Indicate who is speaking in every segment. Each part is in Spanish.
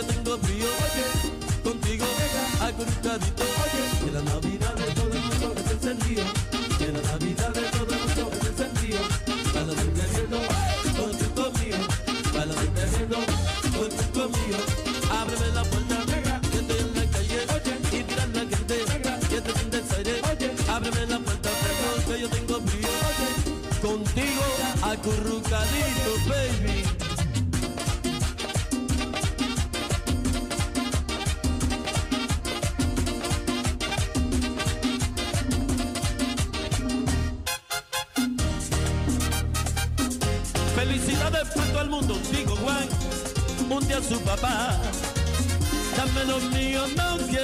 Speaker 1: yo tengo frío. Oye, contigo acurrucadito. Oye, que la Navidad de todo el mundo es encendido. Que la Navidad de todo el mundo es encendido. Para los encendidos, con tu conmigo. Para los encendidos, con tu conmigo. Ábreme la puerta, que estoy en la calle. Oye, y tiran la gente, que este te siente el aire. Oye, ábreme la puerta, que yo tengo frío. Oye, contigo acurrucadito, baby.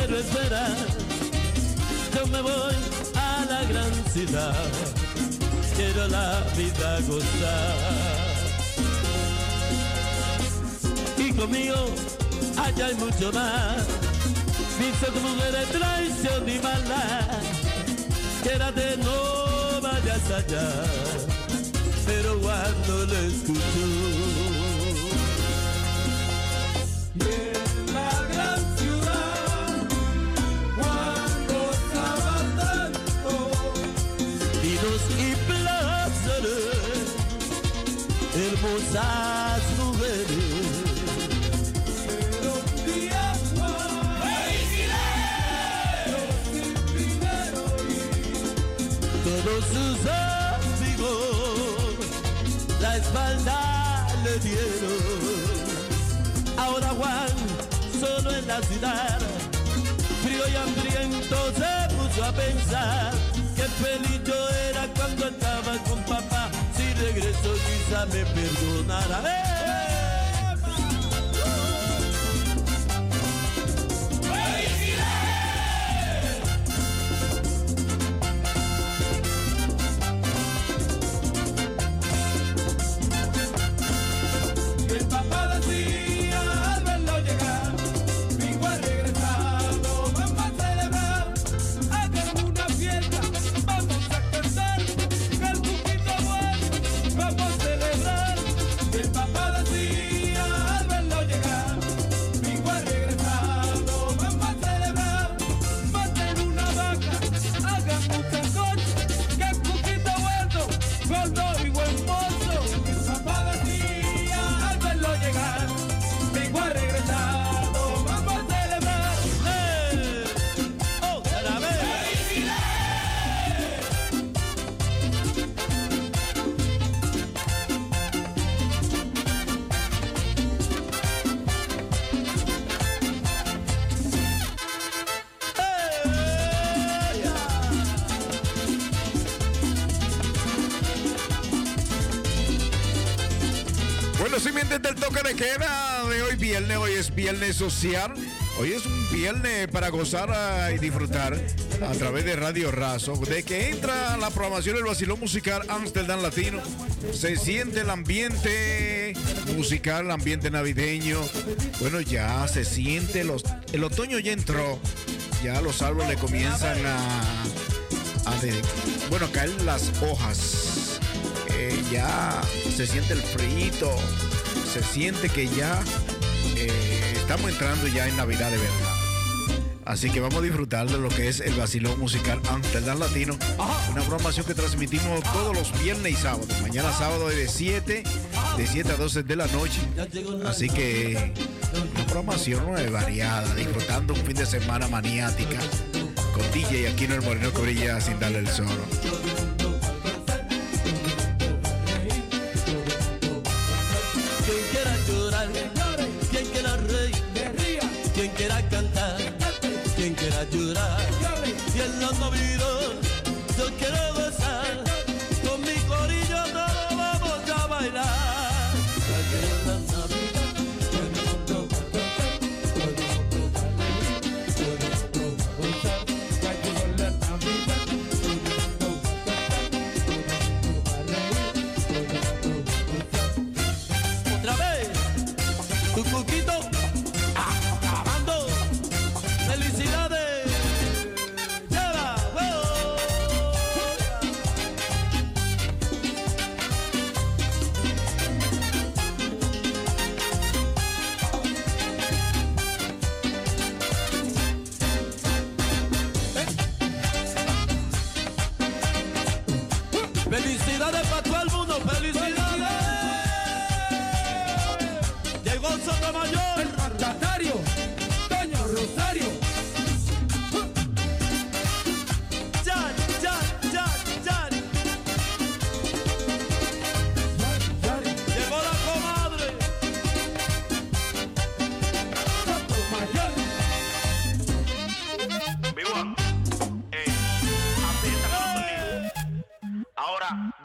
Speaker 1: pero espera, yo me voy a la gran ciudad, quiero la vida gozar. Y conmigo allá hay mucho más, visto como mujeres traición y mala, quédate, no vayas allá, pero cuando lo escucho. esas mujeres. Todos sus amigos la espalda le dieron. Ahora Juan, solo en la ciudad, frío y hambriento se puso a pensar justiça me perdonará.
Speaker 2: Viernes social. Hoy es un viernes para gozar ah, y disfrutar a través de Radio Razo. De que entra la programación del vacilón musical Amsterdam Latino. Se siente el ambiente musical, el ambiente navideño. Bueno, ya se siente, los, el otoño ya entró. Ya los árboles comienzan a, bueno, caer las hojas. Eh, ya se siente el frío. Se siente que ya estamos entrando ya en Navidad de verdad. Así que vamos a disfrutar de lo que es el vacilón musical Amsterdam Latino. Una programación que transmitimos todos los viernes y sábados. Mañana sábado de 7, de 7 a 12 de la noche. Así que una programación variada, disfrutando un fin de semana maniática con DJ Aquino el Moreno que brilla sin darle el sol.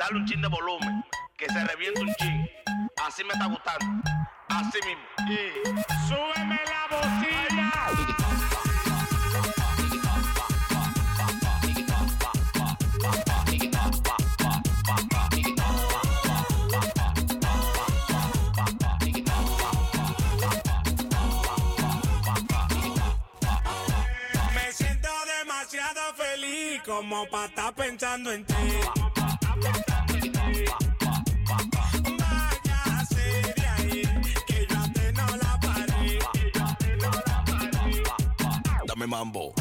Speaker 3: dale un chin de volumen, que se reviente un chin. Así me está gustando, así mismo. Y súbeme la bocina.
Speaker 4: Me siento demasiado feliz como para estar pensando en ti.
Speaker 3: mambo.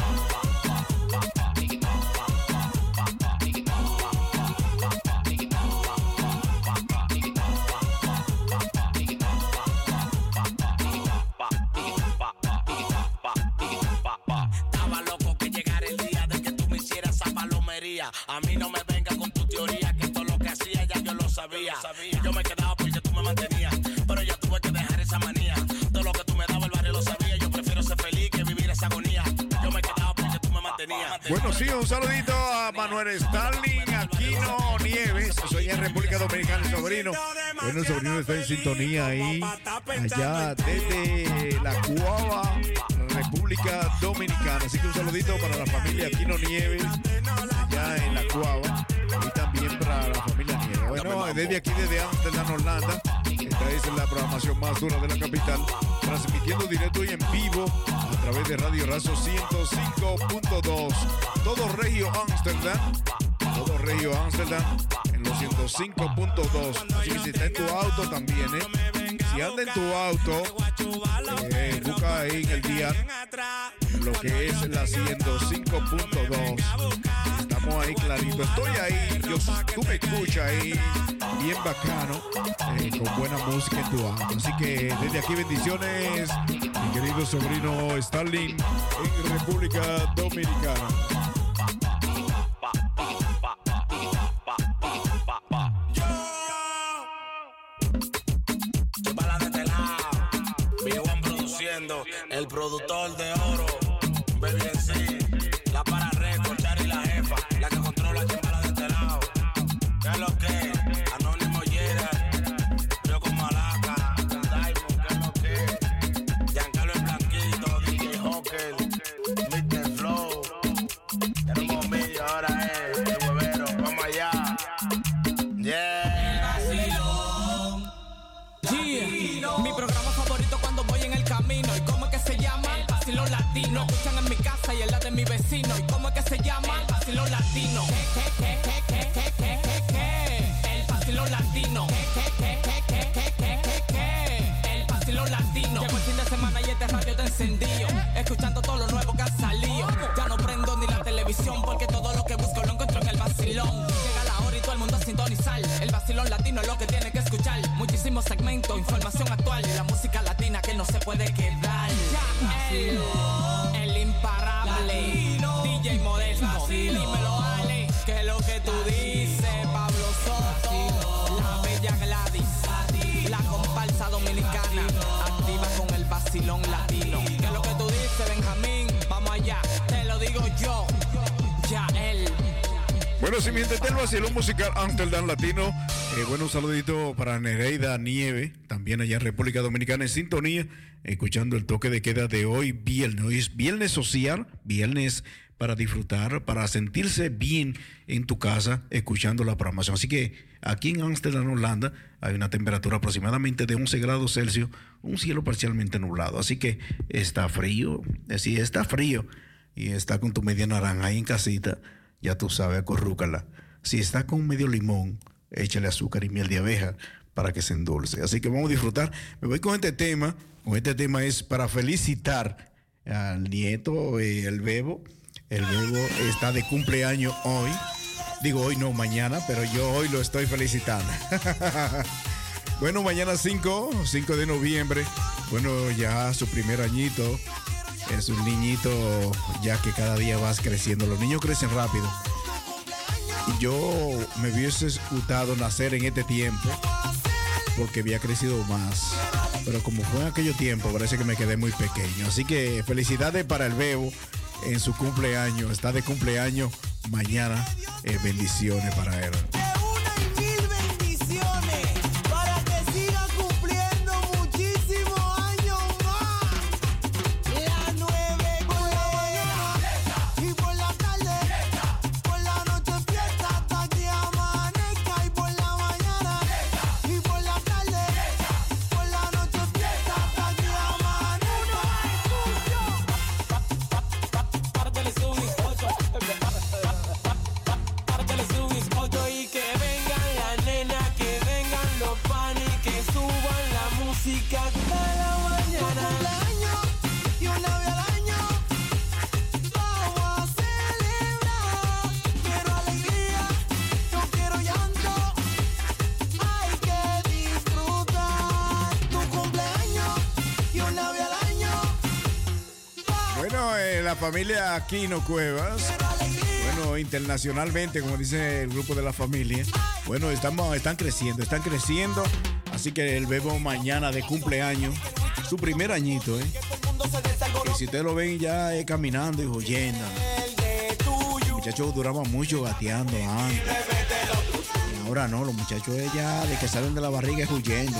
Speaker 2: Bueno, sí, un saludito a Manuel Starling Aquino Nieves. Soy en República Dominicana, el sobrino. Bueno, el sobrino está en sintonía ahí, allá desde la Cuava, República Dominicana. Así que un saludito para la familia Aquino Nieves, allá en la Cuava, y también para la familia Nieves. Bueno, desde aquí, desde Amsterdam, Holanda traes la programación más dura de la capital, transmitiendo directo y en vivo a través de Radio Razo 105.2. Todo Regio Amsterdam, todo Regio Amsterdam en los 105.2. Si está en tu auto también, ¿eh? Si anda en tu auto, eh, busca ahí en el día lo que es la 105.2 estamos ahí clarito. Estoy ahí, yo, tú me escuchas ahí, bien bacano, con buena música en tu alma. Así que desde aquí bendiciones, mi querido sobrino Starling en República Dominicana.
Speaker 3: Yo, para la vivo produciendo, el productor de
Speaker 5: escuchando todos los
Speaker 2: Bueno, si mi gente del vacilón musical Amsterdam Latino, eh, bueno, un saludito para Nereida Nieve, también allá en República Dominicana en sintonía, escuchando el toque de queda de hoy, viernes. Hoy es viernes social, viernes para disfrutar, para sentirse bien en tu casa, escuchando la programación. Así que aquí en Amsterdam, Holanda, hay una temperatura aproximadamente de 11 grados Celsius, un cielo parcialmente nublado. Así que está frío, sí, está frío y está con tu media naranja ahí en casita ya tú sabes, acorrúcala. Si está con medio limón, échale azúcar y miel de abeja para que se endulce. Así que vamos a disfrutar. Me voy con este tema. Con este tema es para felicitar al nieto, eh, el bebo. El bebo está de cumpleaños hoy. Digo hoy, no mañana, pero yo hoy lo estoy felicitando. bueno, mañana 5, 5 de noviembre. Bueno, ya su primer añito es un niñito ya que cada día vas creciendo. Los niños crecen rápido. Y yo me hubiese gustado nacer en este tiempo porque había crecido más. Pero como fue en aquello tiempo, parece que me quedé muy pequeño. Así que felicidades para el Bebo en su cumpleaños. Está de cumpleaños mañana. Eh, bendiciones para él. Familia Aquino Cuevas. Bueno, internacionalmente, como dice el grupo de la familia. Bueno, estamos, están creciendo, están creciendo. Así que el bebo mañana de cumpleaños, su primer añito, ¿eh? Que si ustedes lo ven ya caminando y oyendo. muchachos duraban mucho gateando. Y ahora no, los muchachos ya de que salen de la barriga es huyendo.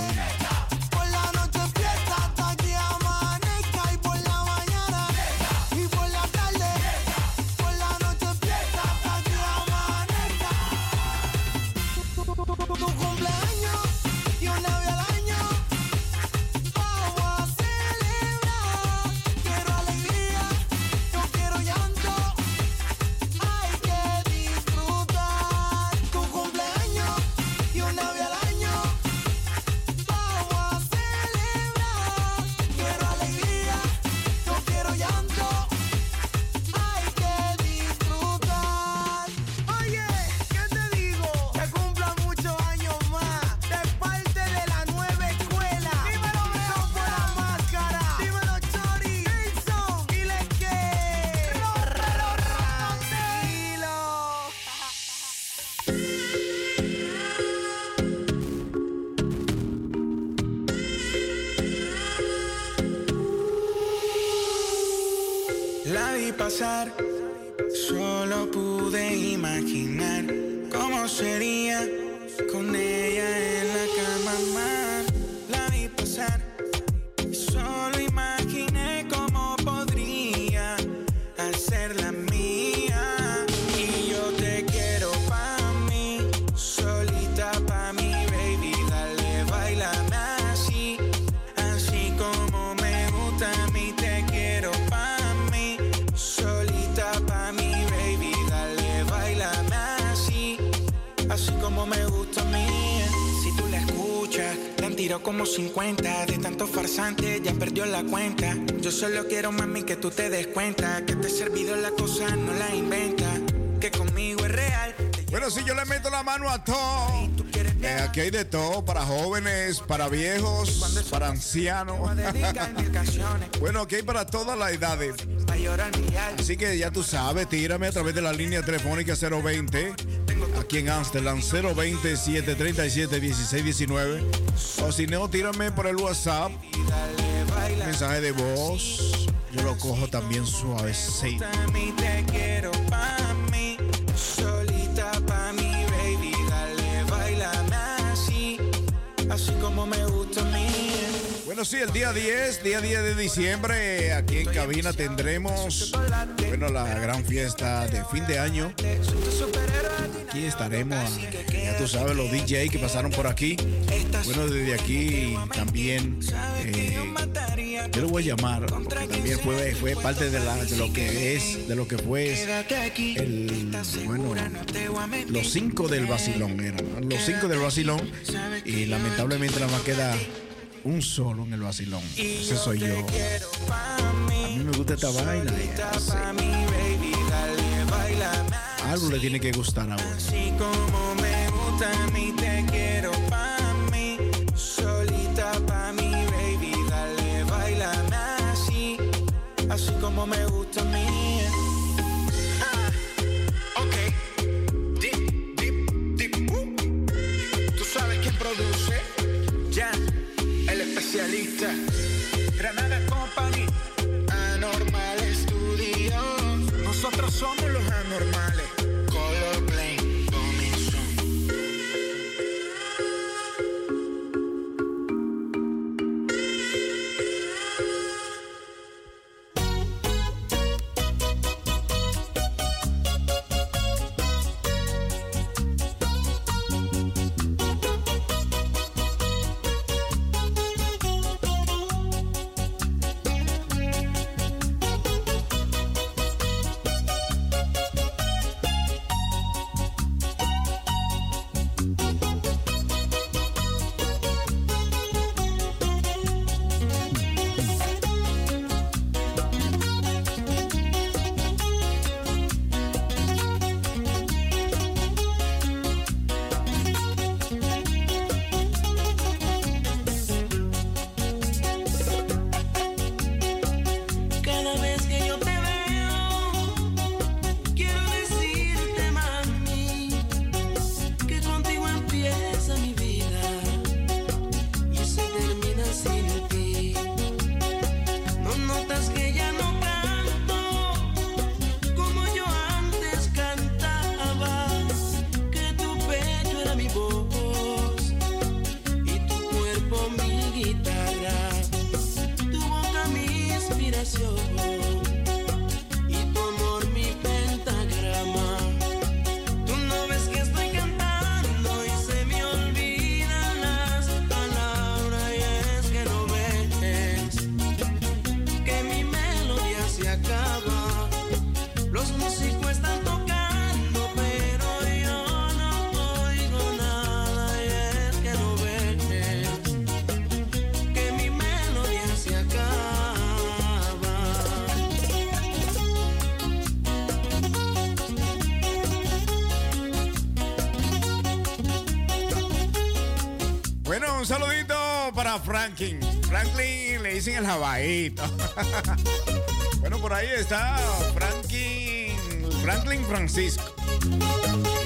Speaker 2: Aquí hay de todo, para jóvenes, para viejos, para ancianos. bueno, aquí hay para todas las edades. Así que ya tú sabes, tírame a través de la línea telefónica 020 aquí en Amsterdam 020 737 1619 o si no tírame por el WhatsApp mensaje de voz. Yo lo cojo también suave Bueno, sí, el día 10, día 10 de diciembre, aquí en cabina tendremos, bueno, la gran fiesta de fin de año. Aquí estaremos, ya tú sabes, los DJ que pasaron por aquí. Bueno, desde aquí también, eh, yo lo voy a llamar, también fue, fue parte de, la, de lo que es, de lo que fue el, bueno, los cinco del vacilón, eran, los cinco del vacilón, y lamentablemente nada más queda un solo en el vacilón. Ese soy yo. A mí me gusta esta vaina. Algo le tiene que gustar a uno.
Speaker 6: Así como me gusta a mí, te quiero pa'
Speaker 2: Franklin. Le dicen el jabaíto. bueno, por ahí está Franklin, Franklin Francisco.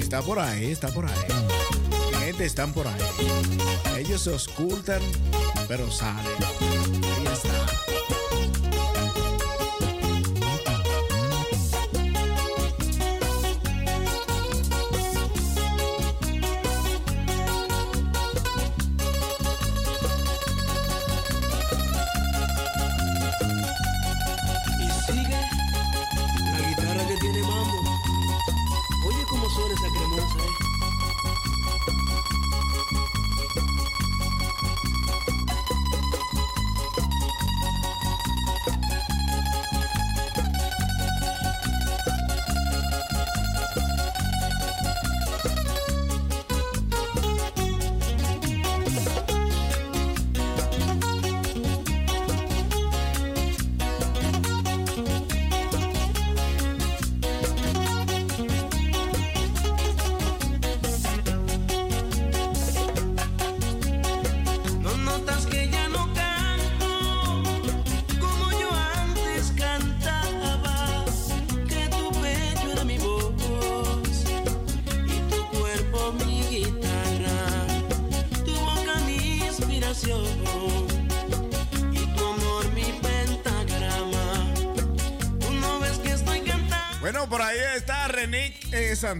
Speaker 2: Está por ahí, está por ahí. Mi gente están por ahí. Ellos se ocultan, pero salen. Ahí está.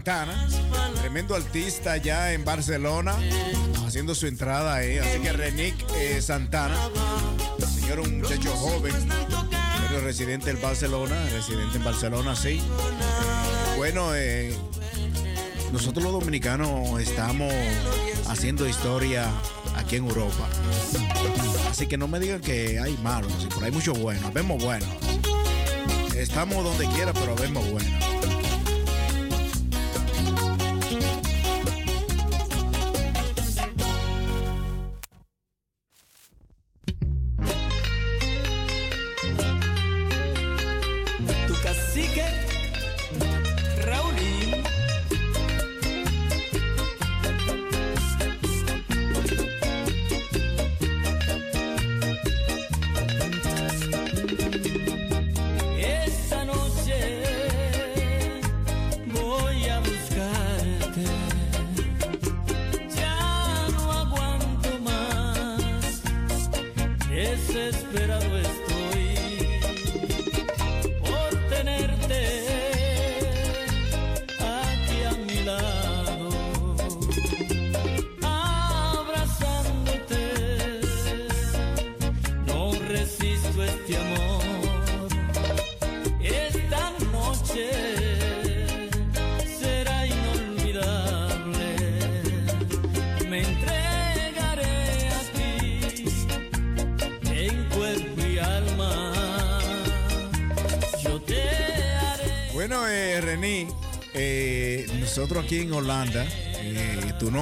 Speaker 7: Santana, tremendo artista ya en Barcelona, haciendo su entrada ahí. Así que Renick eh, Santana, señor, un muchacho joven, residente en Barcelona, residente en Barcelona, sí. Bueno, eh, nosotros los dominicanos estamos haciendo historia aquí en Europa. Así que no me digan que hay malos, por hay muchos buenos, vemos buenos. Estamos donde quiera, pero vemos buenos.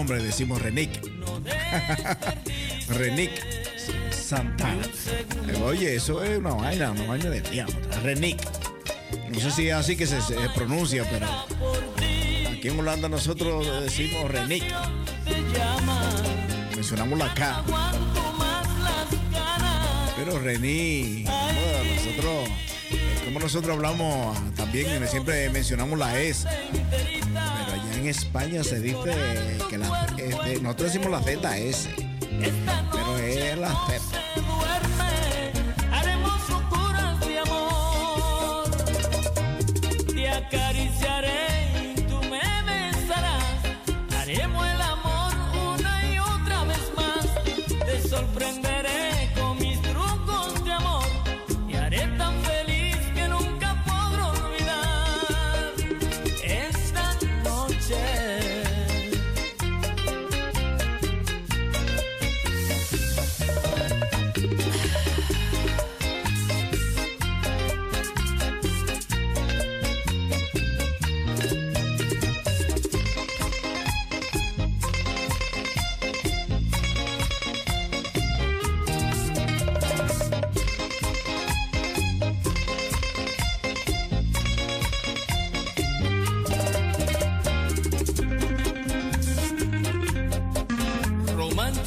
Speaker 7: Nombre decimos Renick. Renick Santana. Eh, oye, eso es una vaina, una vaina de diablo. Renick. No sé si es así que se, pronuncia, pero aquí en Holanda nosotros decimos Renick. Mencionamos la K. Pero Rení, bueno, nosotros, como nosotros hablamos también, siempre mencionamos la S. En España se dice que la, este, nosotros decimos la ZS. Pero es la Z.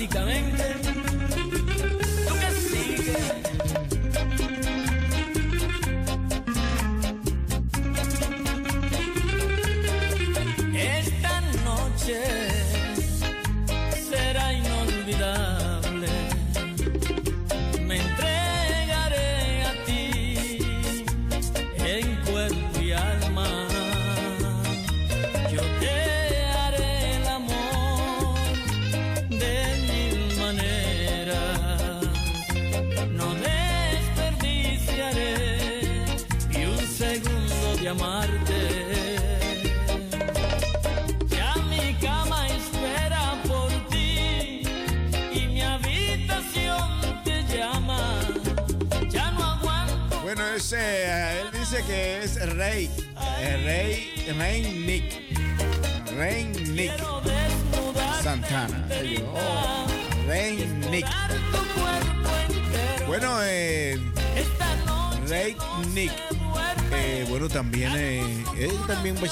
Speaker 7: coming.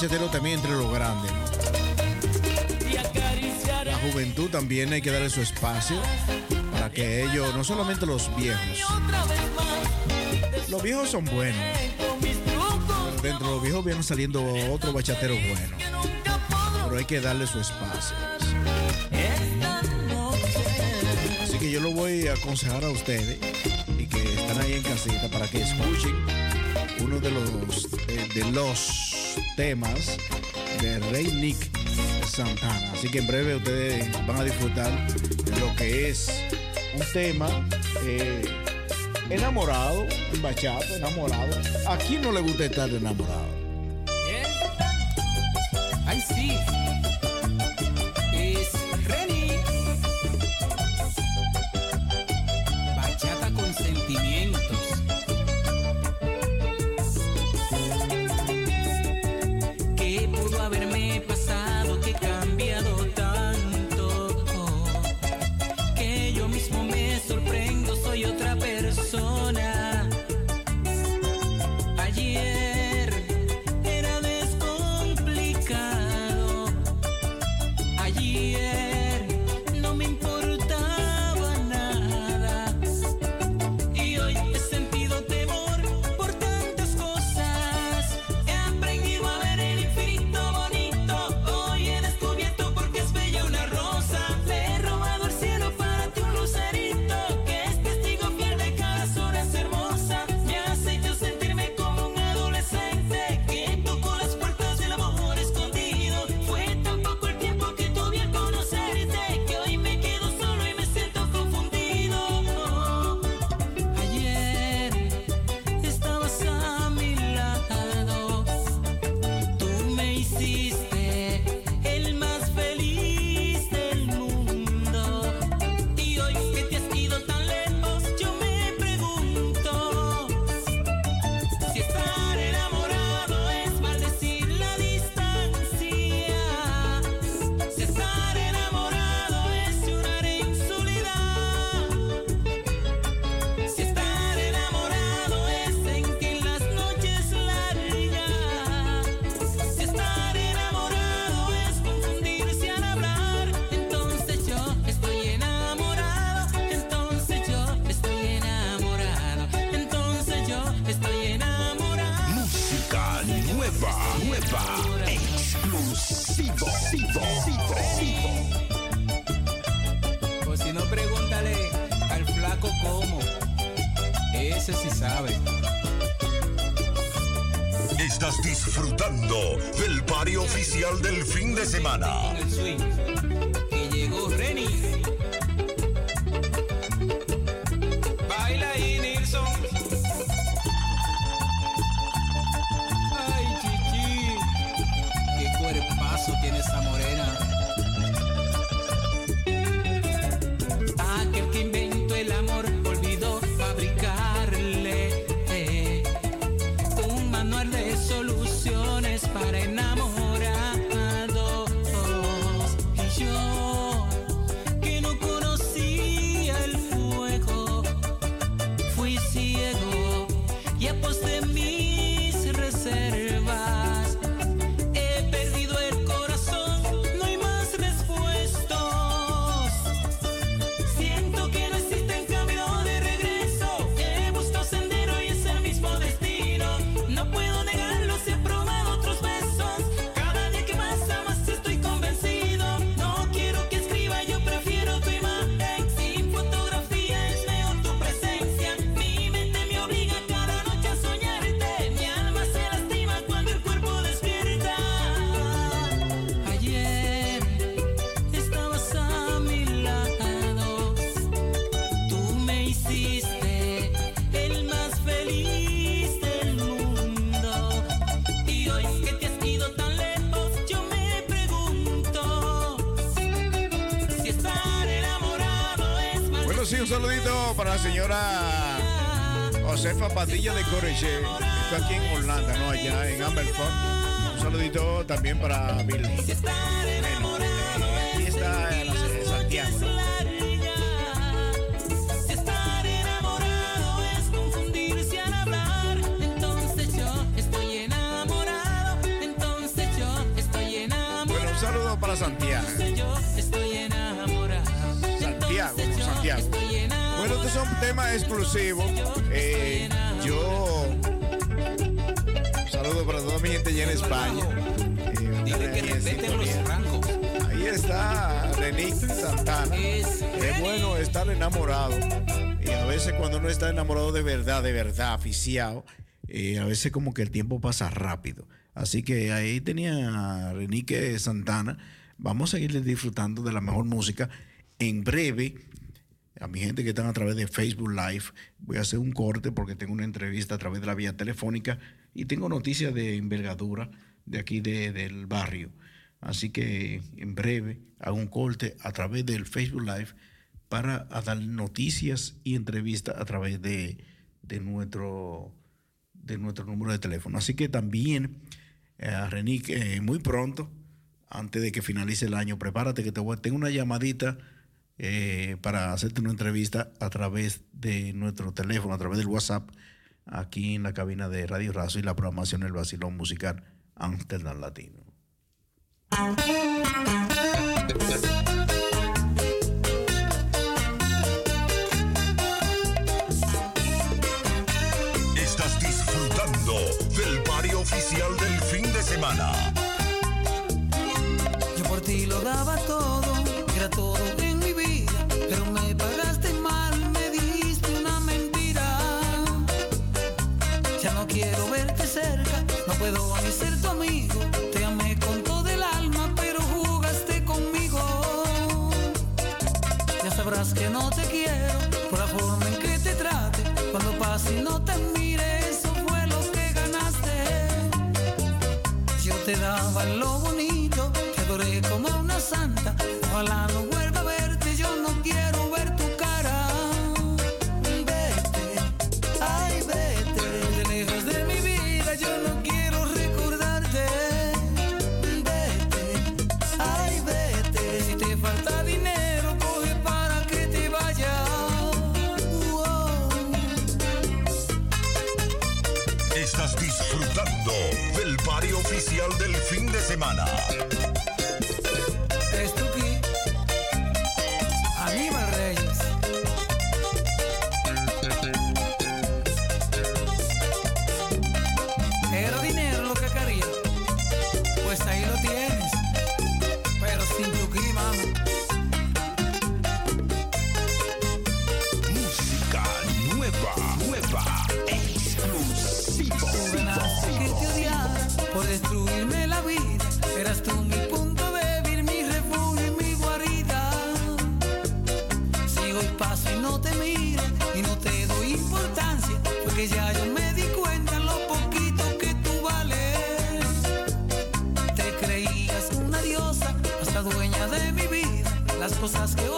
Speaker 7: También entre los grandes. La juventud también hay que darle su espacio para que ellos, no solamente los viejos, los viejos son buenos. Pero Dentro de los viejos vienen saliendo otros bachateros buenos. Pero hay que darle su espacio. Así que yo lo voy a aconsejar a ustedes y que están ahí en casita para que escuchen uno de los, eh, de los temas
Speaker 8: de Rey Nick Santana. Así que en breve ustedes van a disfrutar de lo que es un tema eh, enamorado, un bachata, enamorado. ¿A quién no le gusta estar enamorado?
Speaker 2: un
Speaker 8: saludito para la señora Josefa Padilla de Coreche. Está aquí en Holanda, ¿no? Allá en Amberford. Un saludito también para Billy.
Speaker 2: Bueno,
Speaker 8: aquí está la sede Santiago, ¿no? Bueno, un saludo para Santiago. Santiago, Santiago bueno, este es un tema exclusivo. Eh, yo un saludo para toda mi gente allá en España. Eh,
Speaker 2: Dile que respeten los.
Speaker 8: Ahí está Renick Santana.
Speaker 2: Es
Speaker 8: bueno estar enamorado. Y a veces cuando uno está enamorado de verdad, de verdad, aficiado, eh, a veces como que el tiempo pasa rápido.
Speaker 2: Así que ahí tenía a Renique Santana. Vamos a seguirles disfrutando de la mejor música. En breve a mi gente que están a través de Facebook Live, voy a hacer un corte porque tengo una entrevista a través de la vía telefónica y tengo noticias de envergadura de aquí de, del barrio. Así que en breve hago un corte a través del Facebook Live para dar noticias y entrevistas a través de, de, nuestro, de nuestro número de teléfono. Así que también, eh, Renick, eh, muy pronto, antes de que finalice el año, prepárate que te voy, tengo una llamadita eh, para hacerte una entrevista a través de nuestro teléfono, a través del WhatsApp, aquí en la cabina de Radio Razo y la programación El Basilón Musical Amsterdam Latino.
Speaker 9: Estás disfrutando del barrio oficial del fin de semana. semana.
Speaker 10: cosas que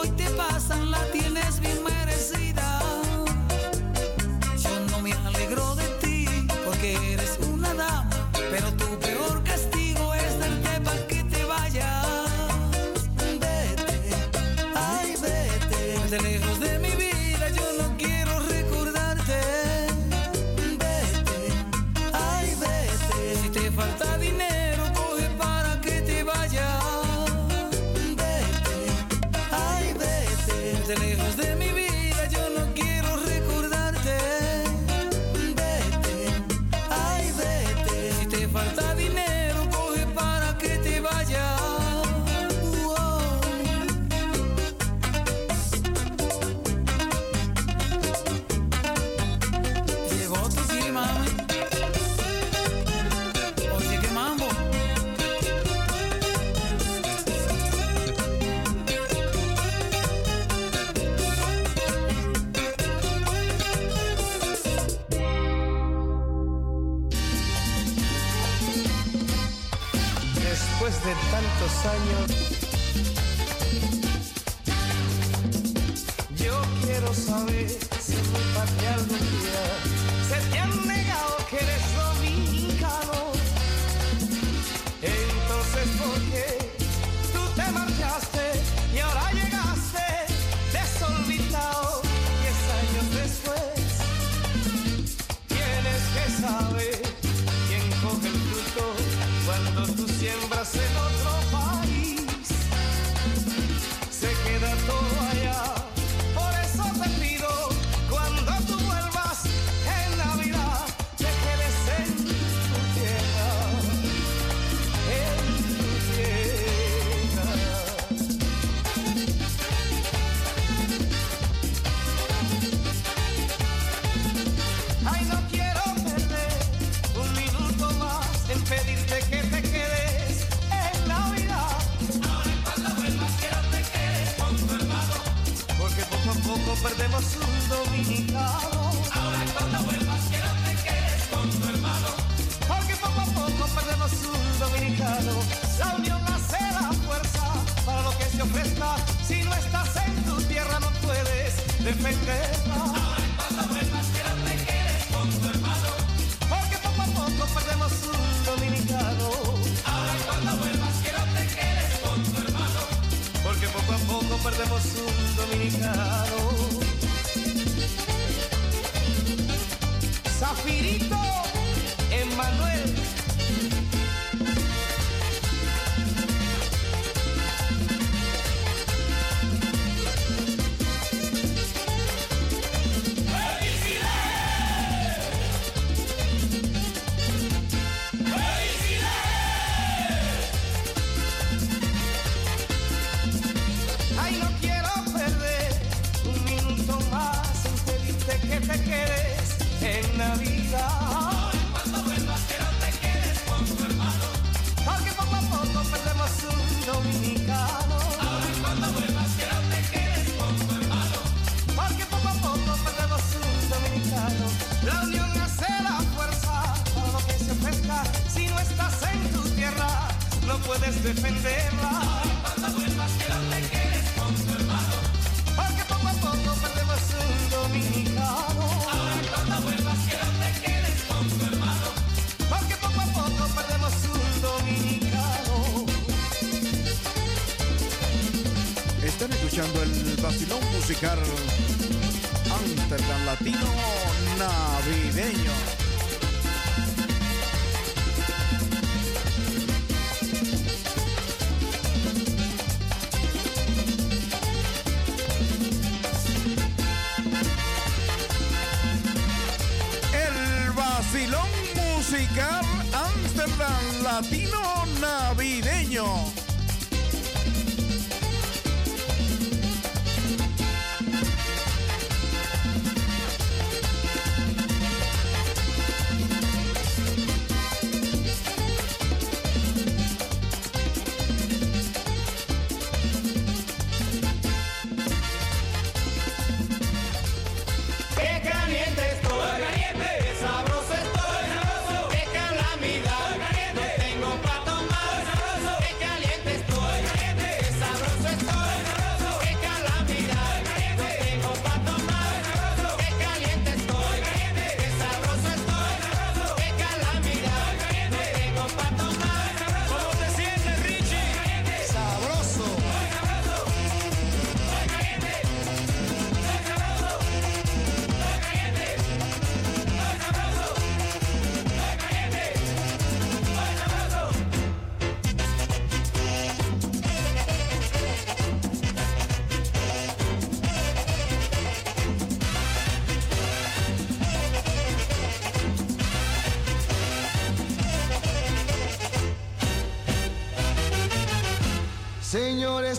Speaker 10: cabe.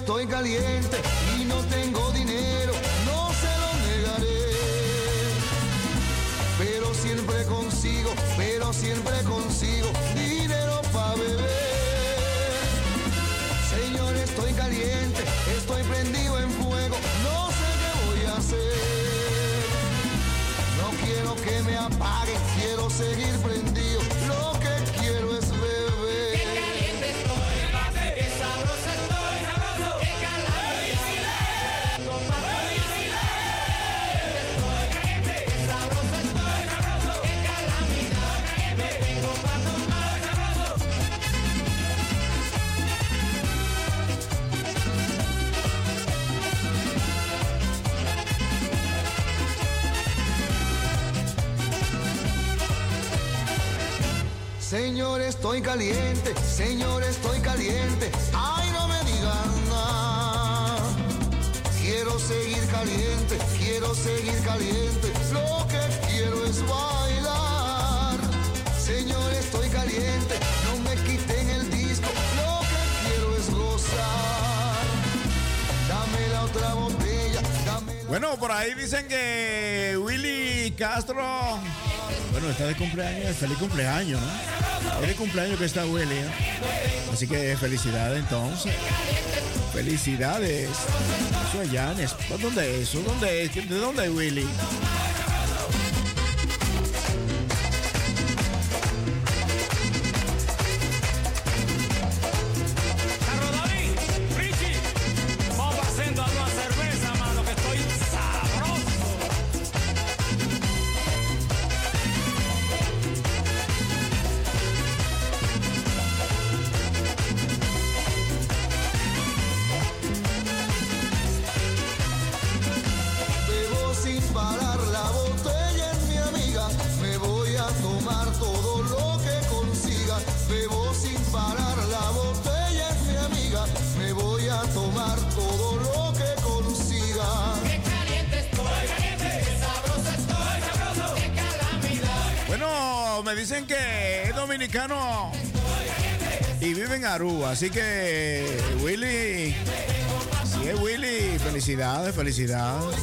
Speaker 10: Estoy caliente
Speaker 11: y no tengo Señor, estoy caliente. Ay, no me digan nada. Quiero seguir caliente, quiero seguir caliente. Lo que quiero es bailar. Señor, estoy caliente. No me quiten el disco. Lo que quiero es gozar. Dame la otra botella. Dame la... Bueno, por ahí dicen que Willy Castro. Bueno, está de cumpleaños, feliz cumpleaños, ¿no? El cumpleaños que está William. Así que felicidades entonces. Felicidades. Eso es Janes. ¿Dónde es eso? ¿Dónde es? ¿De dónde es Willy? Así que, Willy. Sí, Willy. Felicidades, felicidades.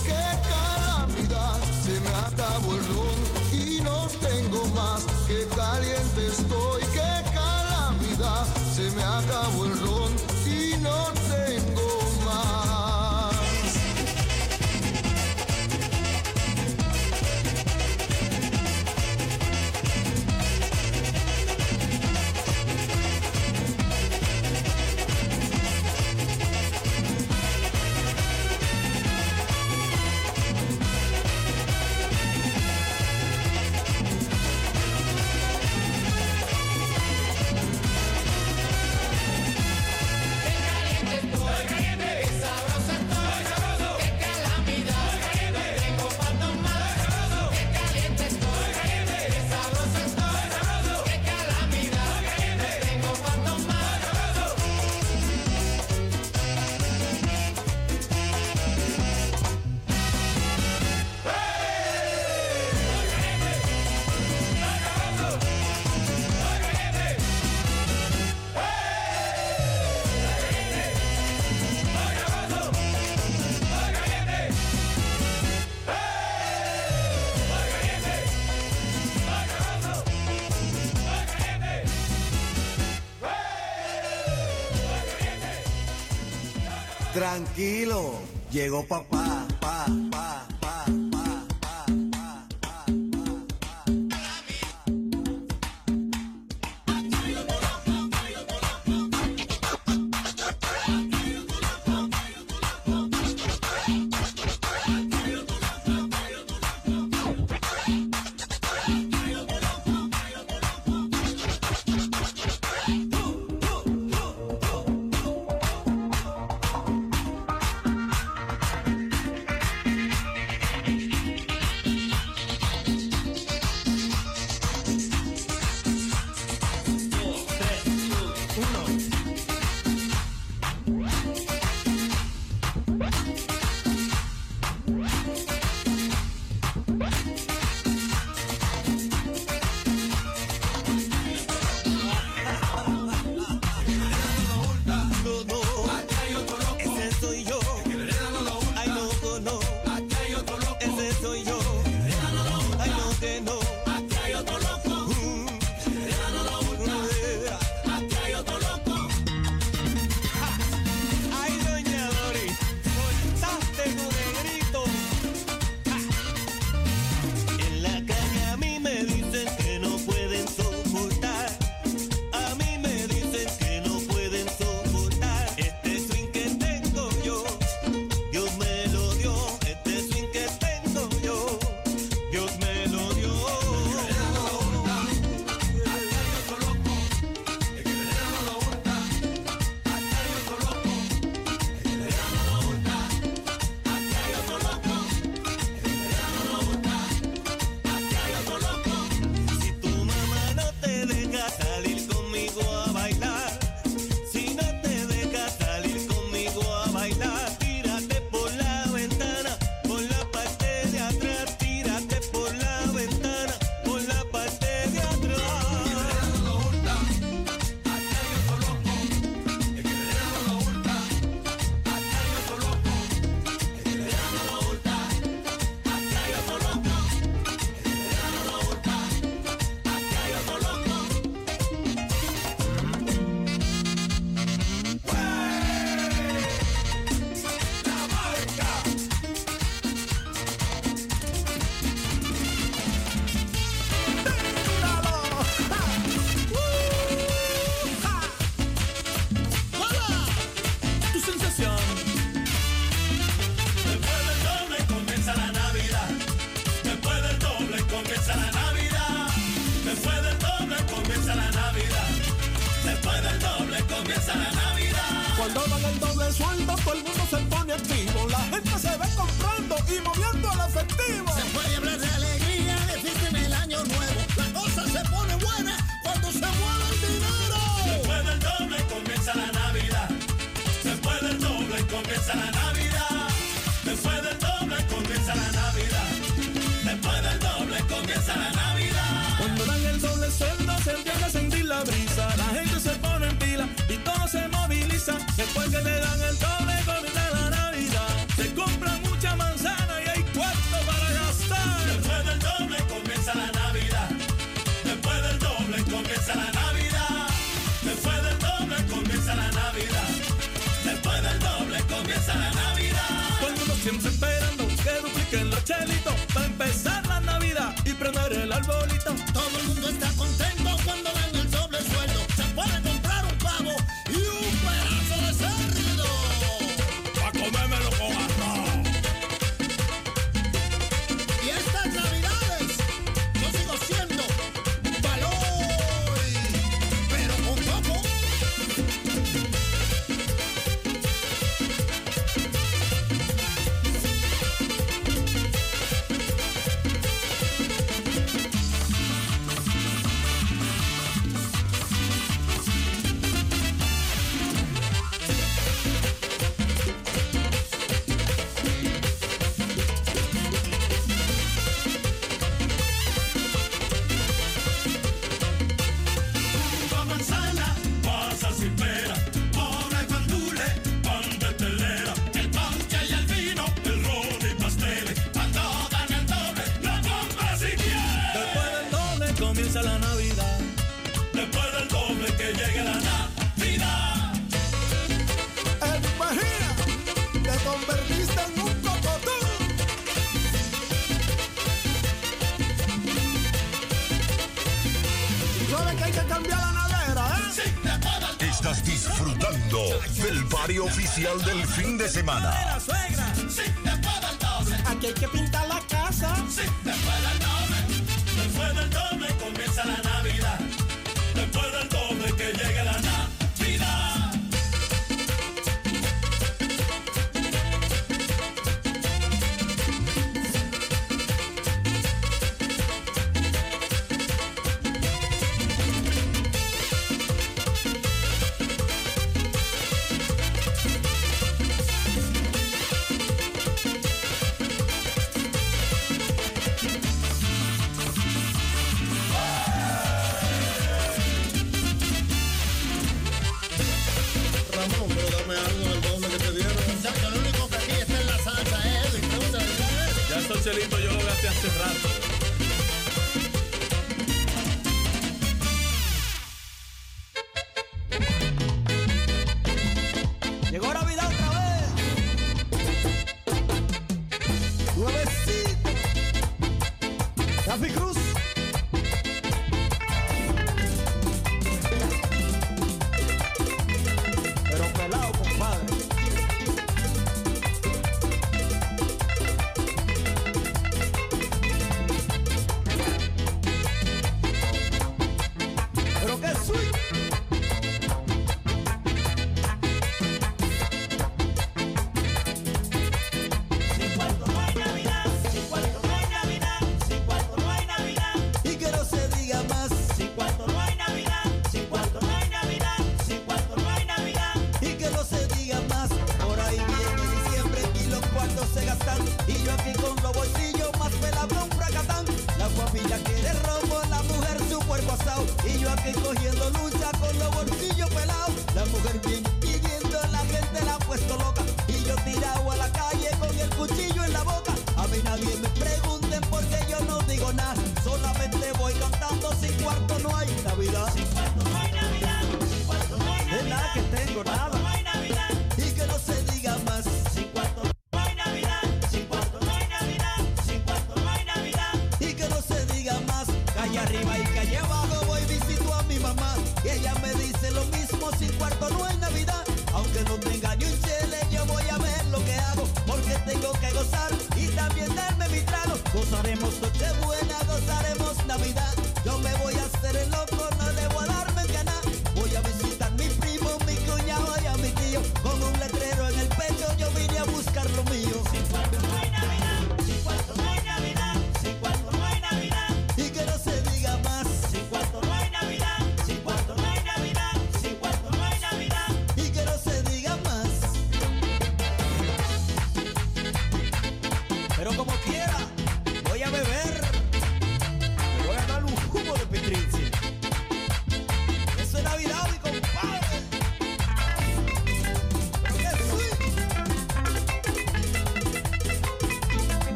Speaker 12: Digo, pa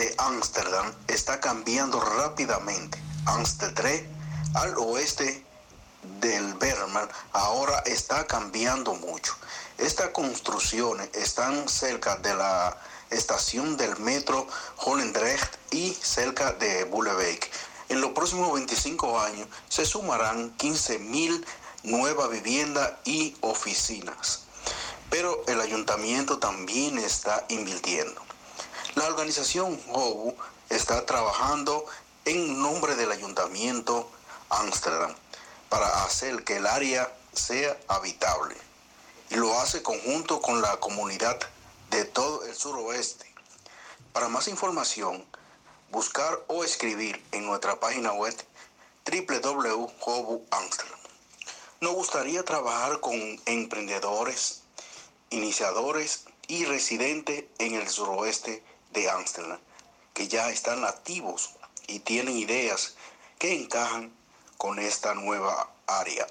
Speaker 13: de
Speaker 14: Ámsterdam está cambiando rápidamente. Amsterdam al oeste del Berman ahora está cambiando mucho. Estas construcciones están cerca de la estación del metro Holendrecht y cerca de Bullebeek. En los próximos 25 años se sumarán 15.000 nuevas viviendas y oficinas. Pero el ayuntamiento también está invirtiendo. La organización HOBU está trabajando en nombre del Ayuntamiento Ámsterdam para hacer que el área sea habitable y lo hace conjunto con la comunidad de todo el suroeste. Para más información, buscar o escribir en nuestra página web www.hobuamsterdam. Nos gustaría trabajar con emprendedores, iniciadores y residentes en el suroeste de Ámsterdam, que ya están activos y tienen ideas que encajan con esta nueva área.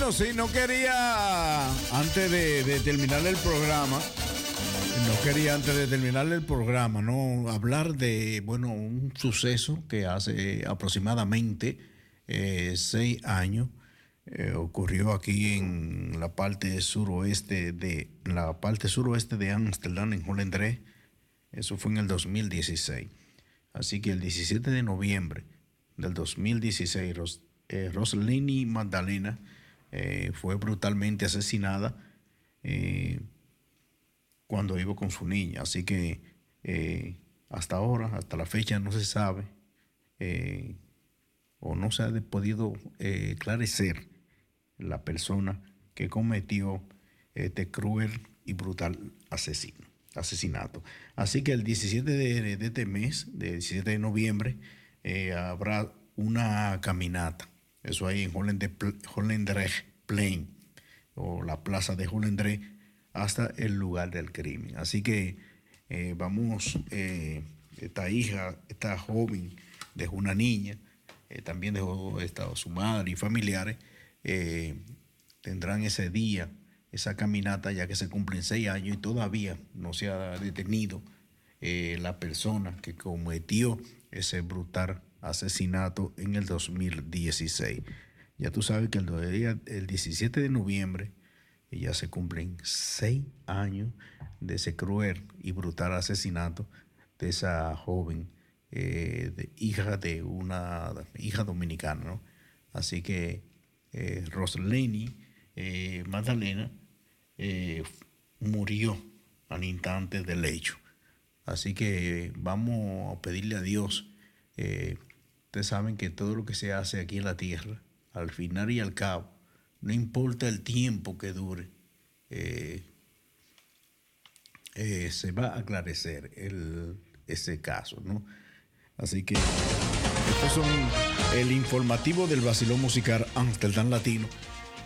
Speaker 2: Bueno, sí, no quería, antes de, terminar el programa, no quería antes de terminar el programa, no hablar de, bueno, un suceso que hace aproximadamente eh, seis años eh, ocurrió aquí en la parte suroeste de, la parte suroeste de Ámsterdam, en Holendré. Eso fue en el 2016. Así que el 17 de noviembre del 2016, Ros, eh, Rosalini Magdalena eh, fue brutalmente asesinada eh, cuando iba con su niña. Así que eh, hasta ahora, hasta la fecha, no se sabe o no se ha podido esclarecer la persona que cometió este cruel y brutal asesinato. Así que el 17 de, de este mes, del 17 de noviembre, habrá una caminata. Eso ahí en Hollendrecht Plain, o la plaza de Hollendrecht, hasta el lugar del crimen. Así que eh, vamos, eh, esta hija, esta joven, dejó una niña, eh, también dejó su madre y familiares, tendrán ese día, esa caminata, ya que se cumplen seis años y todavía no se ha detenido la persona que cometió ese brutal asesinato en el 2016. Ya tú sabes que el, día- el 17 de noviembre ya se cumplen seis años de ese cruel y brutal asesinato de esa joven eh, hija de una hija dominicana, ¿no? Así que eh, Rosaleni eh, Magdalena eh, murió al instante del hecho. Así que vamos a pedirle a Dios. Ustedes saben que todo lo que se hace aquí en la tierra, al final y al cabo, no importa el tiempo que dure, eh, eh, se va a aclarecer el- ese caso, ¿no? Así que estos son el informativo del Basilón Musical Amsterdam Latino,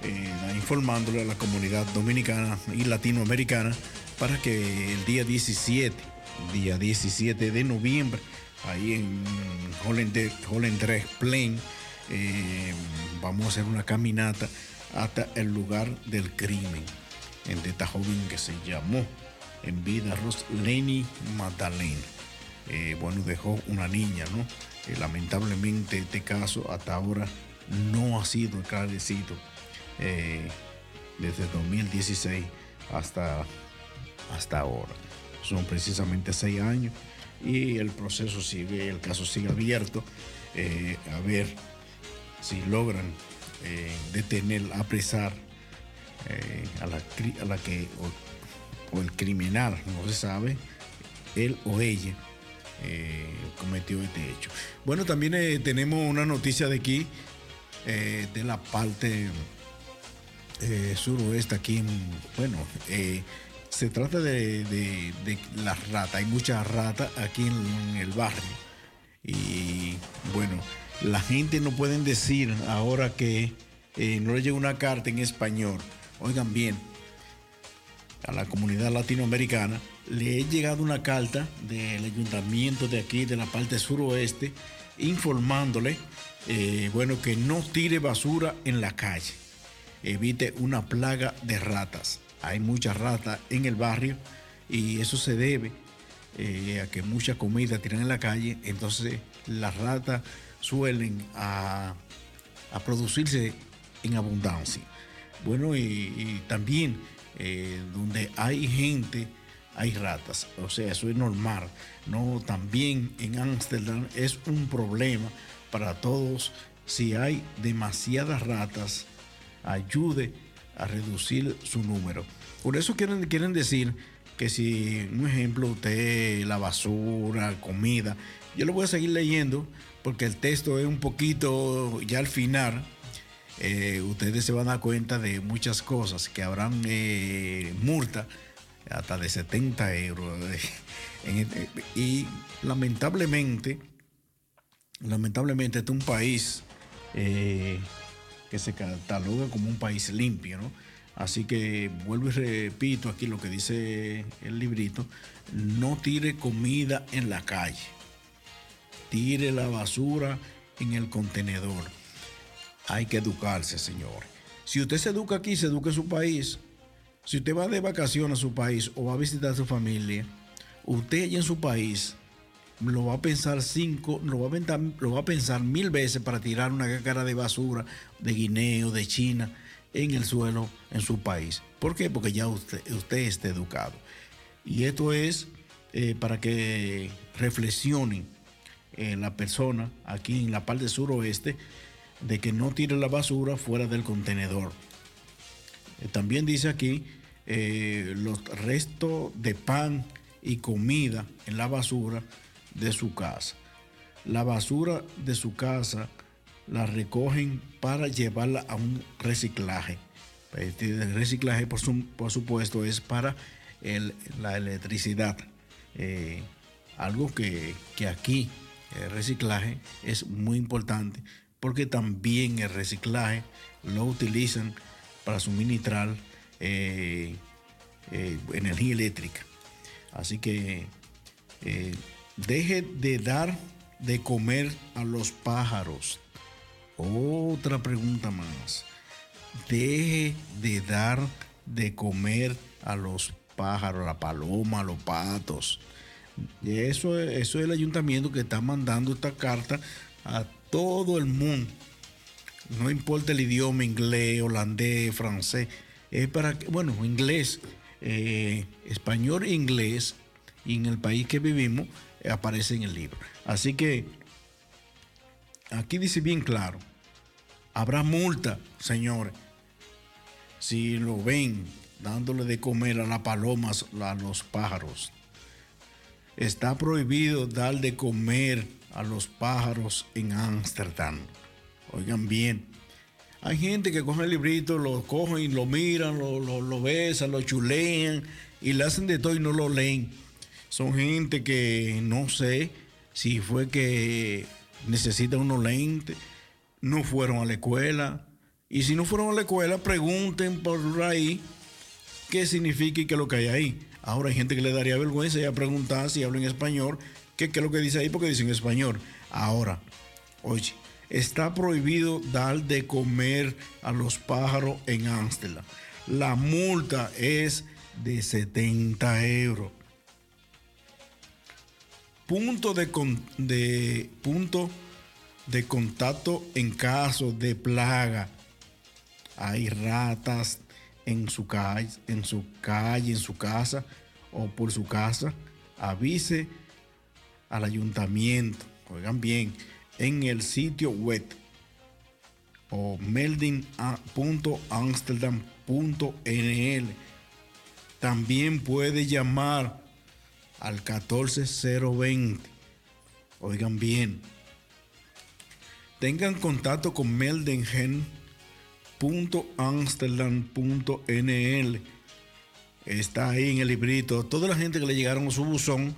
Speaker 2: eh, informándole a la comunidad dominicana y latinoamericana para que el día 17, día 17 de noviembre, ahí en Hollende- Hollendrecht Plain, eh, vamos a hacer una caminata hasta el lugar del crimen en de esta joven que se llamó en vida Rosleni Magdalena. Eh, bueno, dejó una niña, ¿no? Eh, lamentablemente este caso hasta ahora no ha sido esclarecido eh, desde 2016 hasta, hasta ahora. Son precisamente seis años y el proceso sigue, el caso sigue abierto. eh, a ver si logran eh, detener, apresar eh, a, la, a la que, o, o el criminal, no se sabe, él o ella cometió este hecho. Bueno, también tenemos una noticia de aquí, de la parte suroeste, aquí en, bueno, se trata de, de, de las ratas, hay muchas ratas aquí en, el barrio. Y bueno, la gente no pueden decir ahora que eh, no le llega una carta en español. Oigan bien, a la comunidad latinoamericana le he llegado una carta del ayuntamiento de aquí, de la parte suroeste, informándole, eh, bueno, que no tire basura en la calle. Evite una plaga de ratas. Hay muchas ratas en el barrio y eso se debe eh, a que mucha comida tiran en la calle, entonces las ratas suelen a, producirse en abundancia. Bueno, y, y también eh, donde hay gente, hay ratas. O sea, eso es normal. No, también en Ámsterdam es un problema para todos. Si hay demasiadas ratas, ayude a reducir su número. Por eso quieren, quieren decir que si, un ejemplo, usted la basura, comida, yo lo voy a seguir leyendo porque el texto es un poquito ya al final. eh, ustedes se van a dar cuenta de muchas cosas que habrán eh, multa hasta de 70 euros. Este- y lamentablemente, lamentablemente este es un país eh, que se cataloga como un país limpio, ¿no? Así que vuelvo y repito aquí lo que dice el librito, no tire comida en la calle, tire la basura en el contenedor. Hay que educarse, señores. Si usted se educa aquí, se educa en su país. Si usted va de vacaciones a su país o va a visitar a su familia, usted allá en su país lo va a pensar cinco, lo va a pensar, mil veces para tirar una cácara de basura de guineo, de China, en el suelo en su país. ¿Por qué? Porque ya usted, usted está educado. Y esto es eh, para que reflexionen eh, la persona aquí en la parte suroeste de que no tire la basura fuera del contenedor. Eh, También dice aquí eh, los restos de pan y comida en la basura de su casa. La basura de su casa la recogen para llevarla a un reciclaje. Este reciclaje, por, su- por supuesto, es para el- la electricidad. Eh, algo que, que aquí, el reciclaje, es muy importante porque también el reciclaje lo utilizan para suministrar eh, eh, energía eléctrica. Así que deje de dar de comer a los pájaros. Otra pregunta más. Deje de dar de comer a los pájaros, a la paloma, a los patos. Eso, es- eso es el ayuntamiento que está mandando esta carta a todo el mundo. No importa el idioma, inglés, holandés, francés. Es para que, bueno, inglés, eh, español e inglés, y en el país que vivimos aparece en el libro. Así que aquí dice bien claro, habrá multa, señores, si lo ven dándole de comer a las palomas, a los pájaros. Está prohibido dar de comer a los pájaros en Ámsterdam. Oigan bien. Hay gente que coge el librito, lo cogen y lo miran, lo, besan, lo chulean y le hacen de todo y no lo leen. Son gente que no sé si fue que necesitan unos lentes, no fueron a la escuela. Y si no fueron a la escuela, pregunten por ahí qué significa y qué es lo que hay ahí. Ahora hay gente que le daría vergüenza ya preguntar si habla en español, qué, qué es lo que dice ahí, porque dice en español. Ahora, oye, está prohibido dar de comer a los pájaros en Ámsterdam. La multa es de 70 euros. Punto de, con- de- punto de contacto en caso de plaga. Hay ratas en su calle, en su calle, en su casa o por su casa. Avise al ayuntamiento. Oigan bien, en el sitio web o melding.amsterdam.nl. También puede llamar al 14020. Oigan bien. Tengan contacto con meldengen.amsterdam.nl. Está ahí en el librito. Toda la gente que le llegaron a su buzón,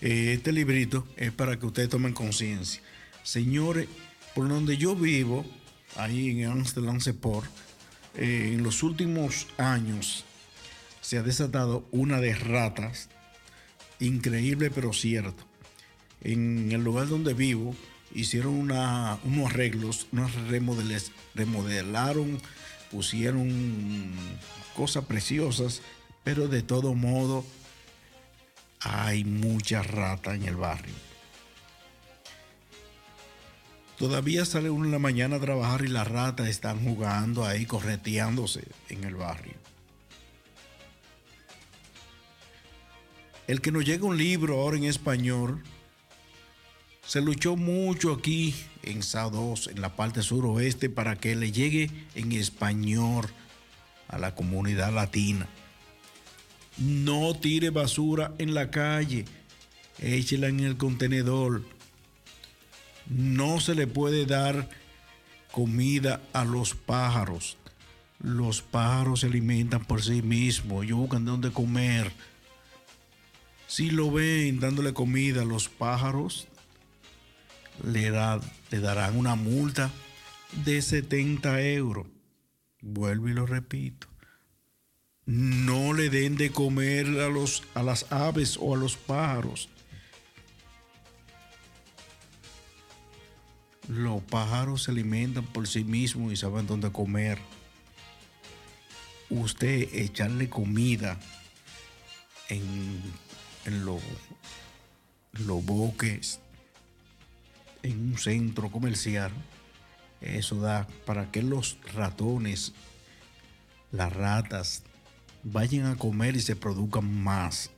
Speaker 2: eh, este librito es para que ustedes tomen conciencia. Señores, por donde yo vivo, ahí en Amsterdam Seport, eh, en los últimos años se ha desatado una de ratas, increíble pero cierto. En el lugar donde vivo hicieron unos arreglos, unos remodelaron, pusieron cosas preciosas, pero de todo modo hay mucha rata en el barrio. Todavía sale uno en la mañana a trabajar y las ratas están jugando ahí, correteándose en el barrio. El que nos llega un libro ahora en español, se luchó mucho aquí en SA2, en la parte suroeste, para que le llegue en español a la comunidad latina. No tire basura en la calle, échela en el contenedor. No se le puede dar comida a los pájaros. Los pájaros se alimentan por sí mismos, ellos buscan dónde comer. Si lo ven dándole comida a los pájaros, le, da- le darán una multa de 70 euros. Vuelvo y lo repito. No le den de comer a, los, a las aves o a los pájaros. Los pájaros se alimentan por sí mismos y saben dónde comer. Usted echarle comida en, en lo- los bosques, en un centro comercial, eso da para que los ratones, las ratas, vayan a comer y se produzcan más.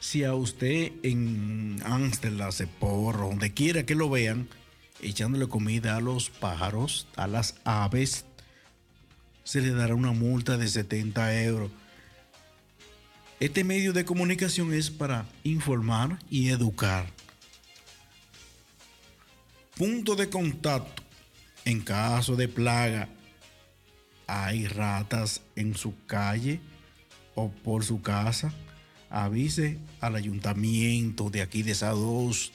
Speaker 2: Si a usted en Amsterdam, Seporro, donde quiera que lo vean, echándole comida a los pájaros, a las aves, se le dará una multa de 70 euros. Este medio de comunicación es para informar y educar. Punto de contacto. En caso de plaga, hay ratas en su calle o por su casa, avise al ayuntamiento de aquí de SA2.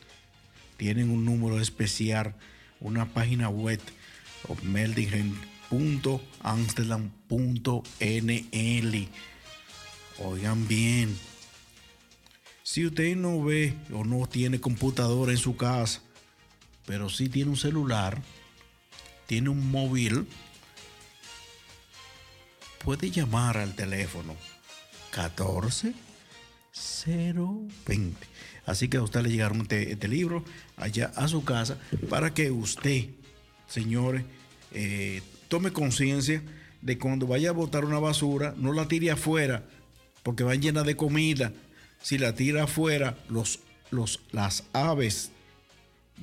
Speaker 2: Tienen un número especial, una página web meldingen.amsterdam.nl. Oigan bien, si usted no ve o no tiene computadora en su casa, pero sí tiene un celular, tiene un móvil, puede llamar al teléfono 14 020. Así que a usted le llegaron este, este libro allá a su casa para que usted, señores, eh, tome conciencia de cuando vaya a botar una basura, no la tire afuera, porque van llena de comida. Si la tira afuera, los, los, las aves,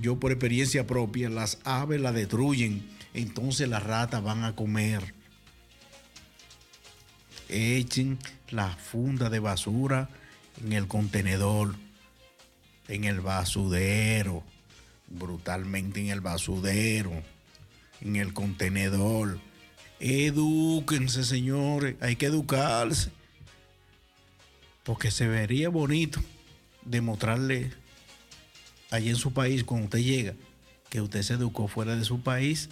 Speaker 2: yo por experiencia propia, las aves la destruyen, entonces las ratas van a comer. Echen la funda de basura en el contenedor, en el basudero, brutalmente en el basudero, en el contenedor. Edúquense, señores, hay que educarse. Porque se vería bonito demostrarle allí en su país, cuando usted llega, que usted se educó fuera de su país,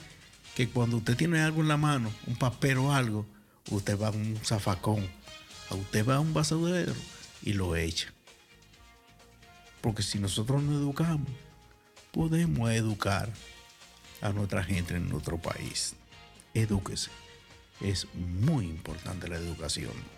Speaker 2: que cuando usted tiene algo en la mano, un papel o algo, usted va a un zafacón, a usted va a un basurero y lo echa. Porque si nosotros nos educamos, podemos educar a nuestra gente en nuestro país. Edúquese. Es muy importante la educación.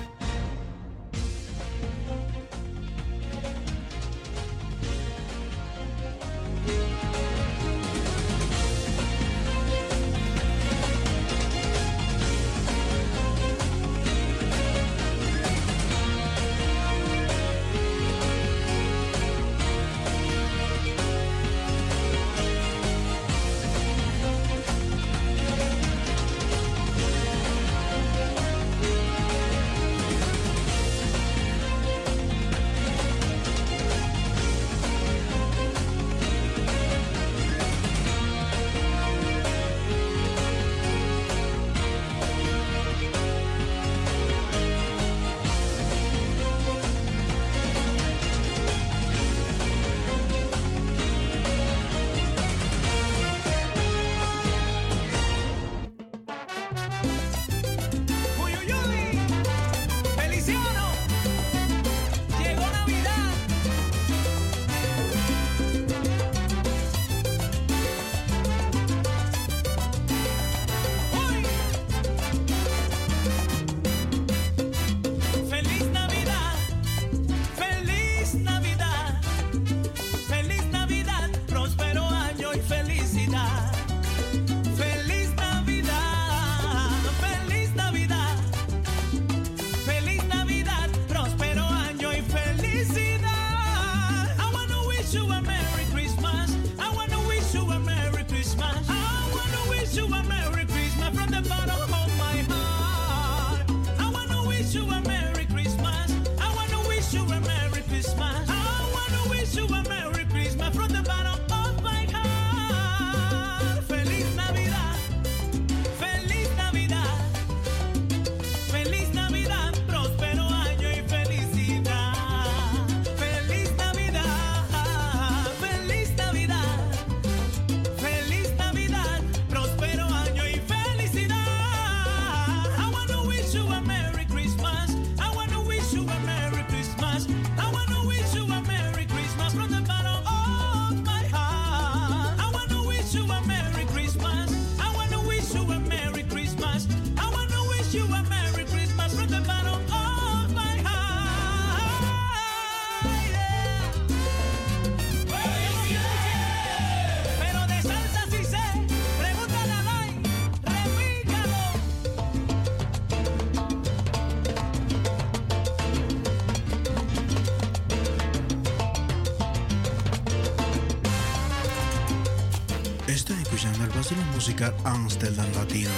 Speaker 15: Amsterdam Latino,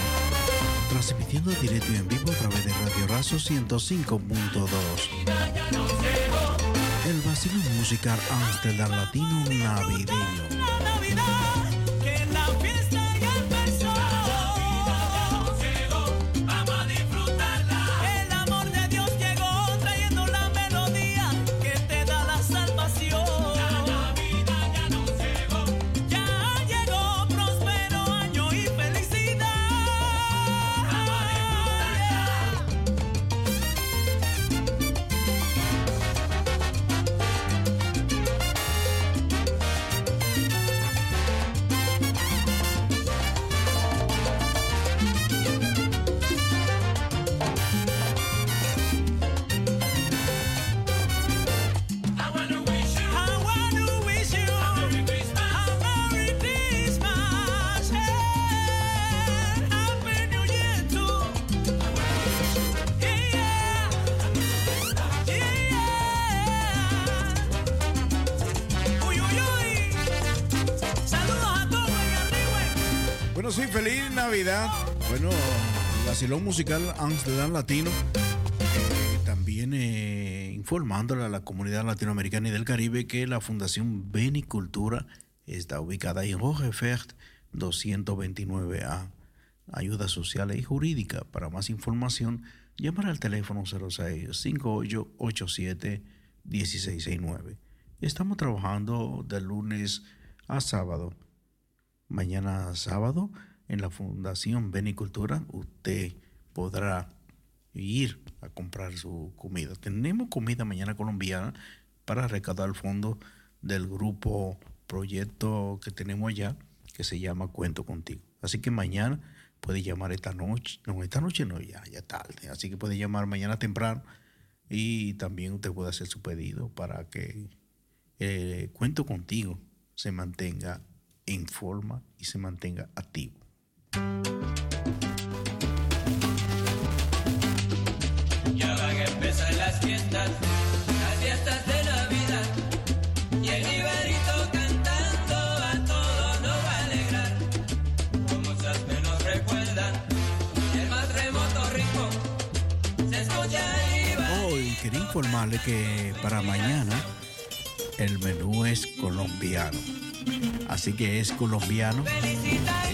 Speaker 15: transmitiendo directo y en vivo a través de Radio Razo 105.2. El vacilo musical Amsterdam Latino navideño.
Speaker 2: Vacilón musical Amsterdam Latino. eh, también eh, informándole a la comunidad latinoamericana y del Caribe que la Fundación Benicultura está ubicada en Rogefert 229A. Ayuda social y jurídica. Para más información, llamar al teléfono 06 5887 1669. Estamos trabajando de lunes a sábado. Mañana sábado en la Fundación Benicultura usted podrá ir a comprar su comida. Tenemos comida mañana colombiana para recaudar el fondo del grupo proyecto que tenemos allá que se llama Cuento Contigo. Así que mañana puede llamar esta noche, no, esta noche no, ya, ya tarde. Así que puede llamar mañana temprano y también usted puede hacer su pedido para que eh, Cuento Contigo se mantenga en forma y se mantenga activo.
Speaker 7: Ya van a empezar las fiestas, las fiestas de Navidad. Y el Iberito cantando a todos nos va a alegrar. Como muchas que nos recuerdan, el más remoto rincón se escucha el.
Speaker 15: Hoy quería informarle que para mañana el menú es colombiano. Así que es colombiano.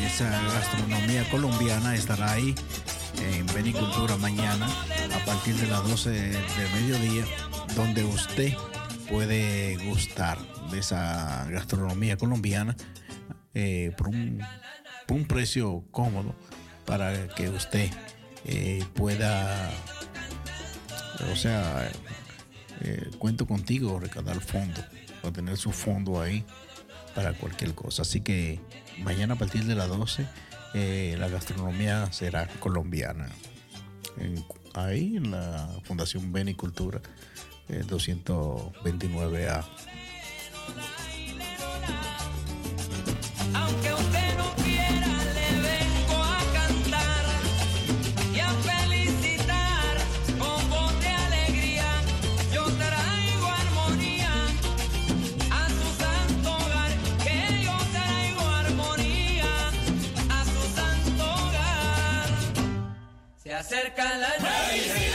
Speaker 15: Esa gastronomía colombiana estará ahí en Benicultura mañana a partir de las 12 de mediodía, donde usted puede gustar de esa gastronomía colombiana eh, por, un, precio cómodo para que usted eh, pueda, o sea, eh, cuento contigo, recaudar fondo, o tener su fondo ahí para cualquier cosa. Así que mañana a partir de las 12 eh, la gastronomía será colombiana. Ahí en la Fundación Benicultura eh, 229A.
Speaker 7: Aunque acerca la Navidad.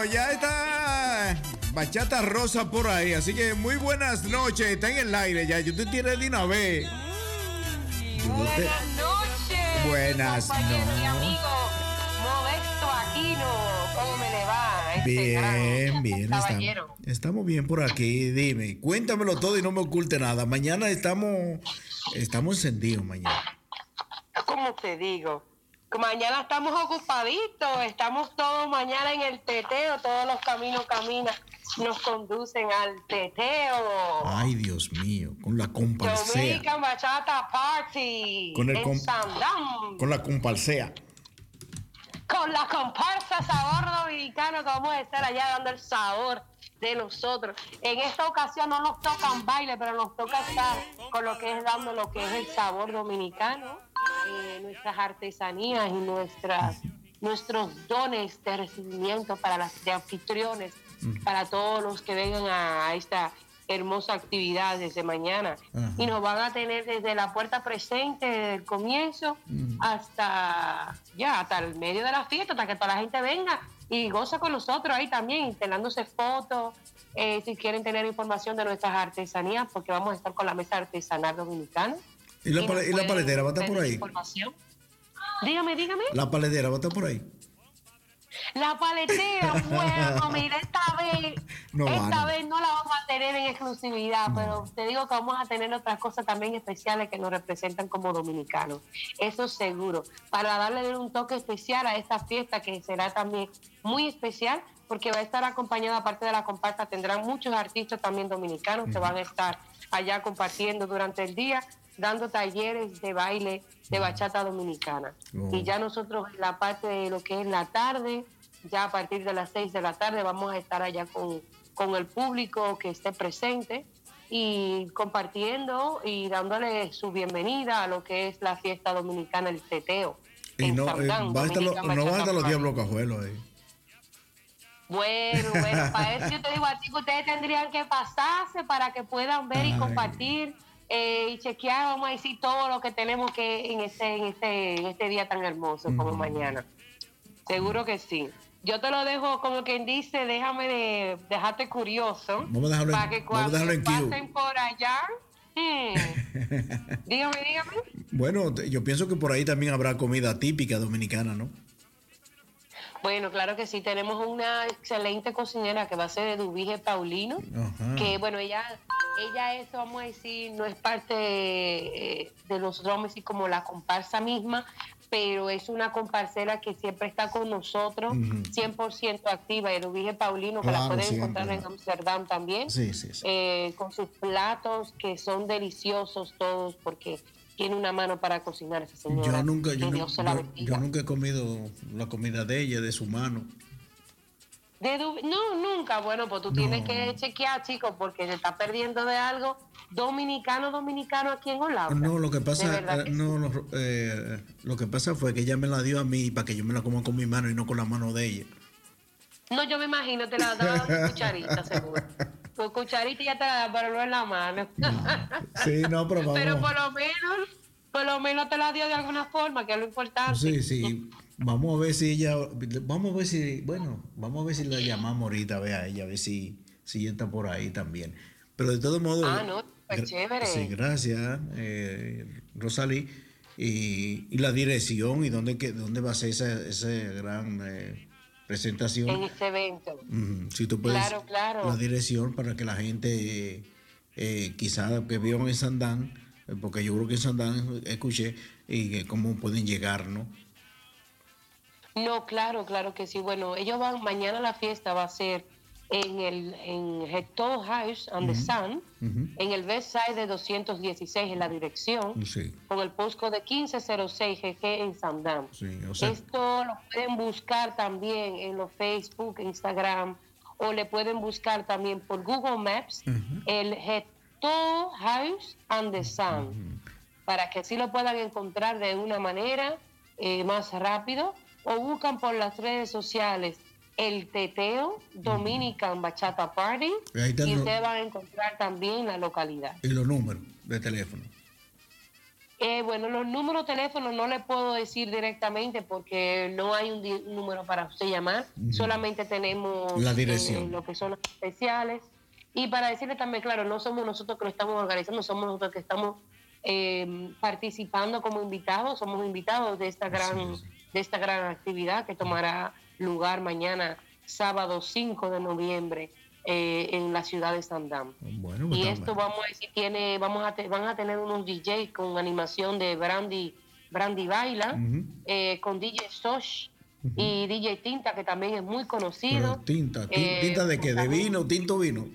Speaker 2: Bueno, ya está Bachata Rosa por ahí, así que muy buenas noches, está en el aire ya, yo te tiene de una vez.
Speaker 16: Buenas noches.
Speaker 2: Buenas noches.
Speaker 16: amigo Modesto Aquino. ¿Cómo me le va? Este
Speaker 2: Bien, bien, estamos, estamos bien por aquí. Dime, cuéntamelo todo y no me oculte nada. Mañana estamos, estamos encendidos mañana.
Speaker 16: ¿Cómo te digo? Que Mañana estamos ocupaditos, estamos todos mañana en el teteo, todos los caminos caminan, nos conducen al teteo.
Speaker 2: Ay, Dios mío, con la comparcea.
Speaker 16: Dominican Bachata Party
Speaker 2: Con el
Speaker 16: en
Speaker 2: com-
Speaker 16: Sandam.
Speaker 2: Con la comparcea.
Speaker 16: con la comparsa Sabor Dominicano que vamos a estar allá dando el sabor de nosotros. En esta ocasión no nos tocan baile, pero nos toca estar con lo que es dando lo que es el sabor dominicano, eh, nuestras artesanías y nuestras nuestros dones de recibimiento para las de anfitriones, para todos los que vengan a esta hermosa actividad desde mañana. Y nos van a tener desde la puerta presente, desde el comienzo, hasta ya, hasta el medio de la fiesta, hasta que toda la gente venga y goza con nosotros ahí también, instalándose fotos, eh, si quieren tener información de nuestras artesanías, porque vamos a estar con la mesa artesanal dominicana.
Speaker 2: ¿Y la,
Speaker 16: Y
Speaker 2: y la paletera va a estar por ahí?
Speaker 16: información. Dígame, dígame.
Speaker 2: La paletera va a estar por ahí.
Speaker 16: La paletera, bueno, mira, esta vez,
Speaker 2: No
Speaker 16: esta vez no la vamos a tener en exclusividad, pero te digo que vamos a tener otras cosas también especiales que nos representan como dominicanos. Eso seguro. Para darle un toque especial a esta fiesta que será también muy especial, porque va a estar acompañada, aparte de la comparsa, tendrán muchos artistas también dominicanos que van a estar allá compartiendo durante el día, dando talleres de baile de bachata dominicana.
Speaker 17: Oh.
Speaker 16: Y ya nosotros en la parte de lo que es la tarde, ya a partir de las 6 de la tarde vamos a estar allá con, con el público que esté presente y compartiendo y dándole su bienvenida a lo que es la fiesta dominicana, el teteo.
Speaker 2: Y no, eh,
Speaker 16: Sandán,
Speaker 2: va a estar lo-
Speaker 16: Dominican
Speaker 2: no van a estar los diablos cajuelos ahí.
Speaker 16: Bueno, bueno, para eso yo te digo a ti que ustedes tendrían que pasarse para que puedan ver y compartir eh, y chequear, vamos a decir, todo lo que tenemos que en este, en este, en este día tan hermoso como mañana. Seguro que sí. Yo te lo dejo como quien dice, déjame de dejarte curioso.
Speaker 2: Vamos a dejarlo en-
Speaker 16: para que cuando
Speaker 2: dejarlo en
Speaker 16: pasen por allá, hmm, dígame, dígame.
Speaker 2: Bueno, yo pienso que por ahí también habrá comida típica dominicana, ¿no?
Speaker 16: Bueno, claro que sí, tenemos una excelente cocinera que va a ser Eduvige Paulino.
Speaker 2: Ajá.
Speaker 16: que bueno, ella, ella es, vamos a decir, no es parte eh, de los drums y como la comparsa misma, pero es una comparsera que siempre está con nosotros,
Speaker 2: Ujú.
Speaker 16: 100% activa. Eduvige Paulino, que la
Speaker 2: Claro,
Speaker 16: pueden
Speaker 2: siempre.
Speaker 16: encontrar en Amsterdam también,
Speaker 2: Sí, sí, sí.
Speaker 16: eh, con sus platos que son deliciosos todos, porque tiene una mano para cocinar esa señora.
Speaker 2: Yo nunca, yo, nunca he comido la comida de ella, de su mano.
Speaker 16: De no, nunca. Bueno, pues tú tienes que chequear, chicos, porque se está perdiendo de algo dominicano, dominicano aquí en Holanda.
Speaker 2: No, lo que pasa, eh, no, lo, eh, lo que pasa fue que ella me la dio a mí para que yo me la coma con mi mano y no con la mano de ella.
Speaker 16: No, yo me imagino, te la daba con cucharita, seguro. Con cucharita ya te la da, pero no en la mano.
Speaker 2: Sí, no, pero vamos.
Speaker 16: pero por lo menos, por lo menos te la dio de alguna forma, que es lo importante.
Speaker 2: Sí, sí. Vamos a ver si ella, vamos a ver si, bueno, vamos a ver si la llamamos ahorita, a ver a ella, a ver si, si ella está por ahí también. Pero de todos modos.
Speaker 16: Ah, no, pues chévere.
Speaker 2: Sí, gracias, eh, Rosalí. Y, y la dirección y dónde, dónde va a ser esa, esa gran eh, presentación.
Speaker 16: En este evento.
Speaker 2: Si tú puedes.
Speaker 16: Claro, claro.
Speaker 2: La dirección para que la gente, eh, eh, quizá que vivan en Sandán, eh, porque yo creo que en Sandán escuché, y cómo pueden llegar, ¿no?
Speaker 16: No, claro, claro que sí. Bueno, ellos van, mañana la fiesta va a ser en el en Hector House on the
Speaker 2: Ujú.
Speaker 16: Sun, en el West Side de 216 en la dirección,
Speaker 2: Sí,
Speaker 16: con el postcode de 1506 GG en Sandam.
Speaker 2: sí, o sea,
Speaker 16: Esto lo pueden buscar también en los Facebook, Instagram, o le pueden buscar también por Google Maps el Hector House on the Sun, para que así lo puedan encontrar de una manera eh, más rápido, o buscan por las redes sociales el Teteo Dominican Bachata Party
Speaker 2: Ahí
Speaker 16: y ustedes van a encontrar también la localidad.
Speaker 2: y los números de teléfono.
Speaker 16: Eh, bueno, los números de teléfono no le puedo decir directamente porque no hay un, número para usted llamar. Solamente tenemos
Speaker 18: La dirección.
Speaker 16: eh, lo que son los especiales. Y para decirle también, claro, no somos nosotros que lo estamos organizando, somos nosotros que estamos eh, participando como invitados, somos invitados de esta gran, de esta gran actividad que tomará lugar mañana, sábado 5 de noviembre, eh, en la ciudad de Sandam.
Speaker 18: Bueno, pues
Speaker 16: Y
Speaker 18: está
Speaker 16: esto vamos a decir, tiene, vamos a te- van a tener unos DJs con animación de Brandy, Brandy Baila, eh, con DJ Sosh y DJ Tinta, que también es muy conocido.
Speaker 2: Pero tinta, ti-
Speaker 16: Eh,
Speaker 2: tinta de qué, de vino, tinto vino.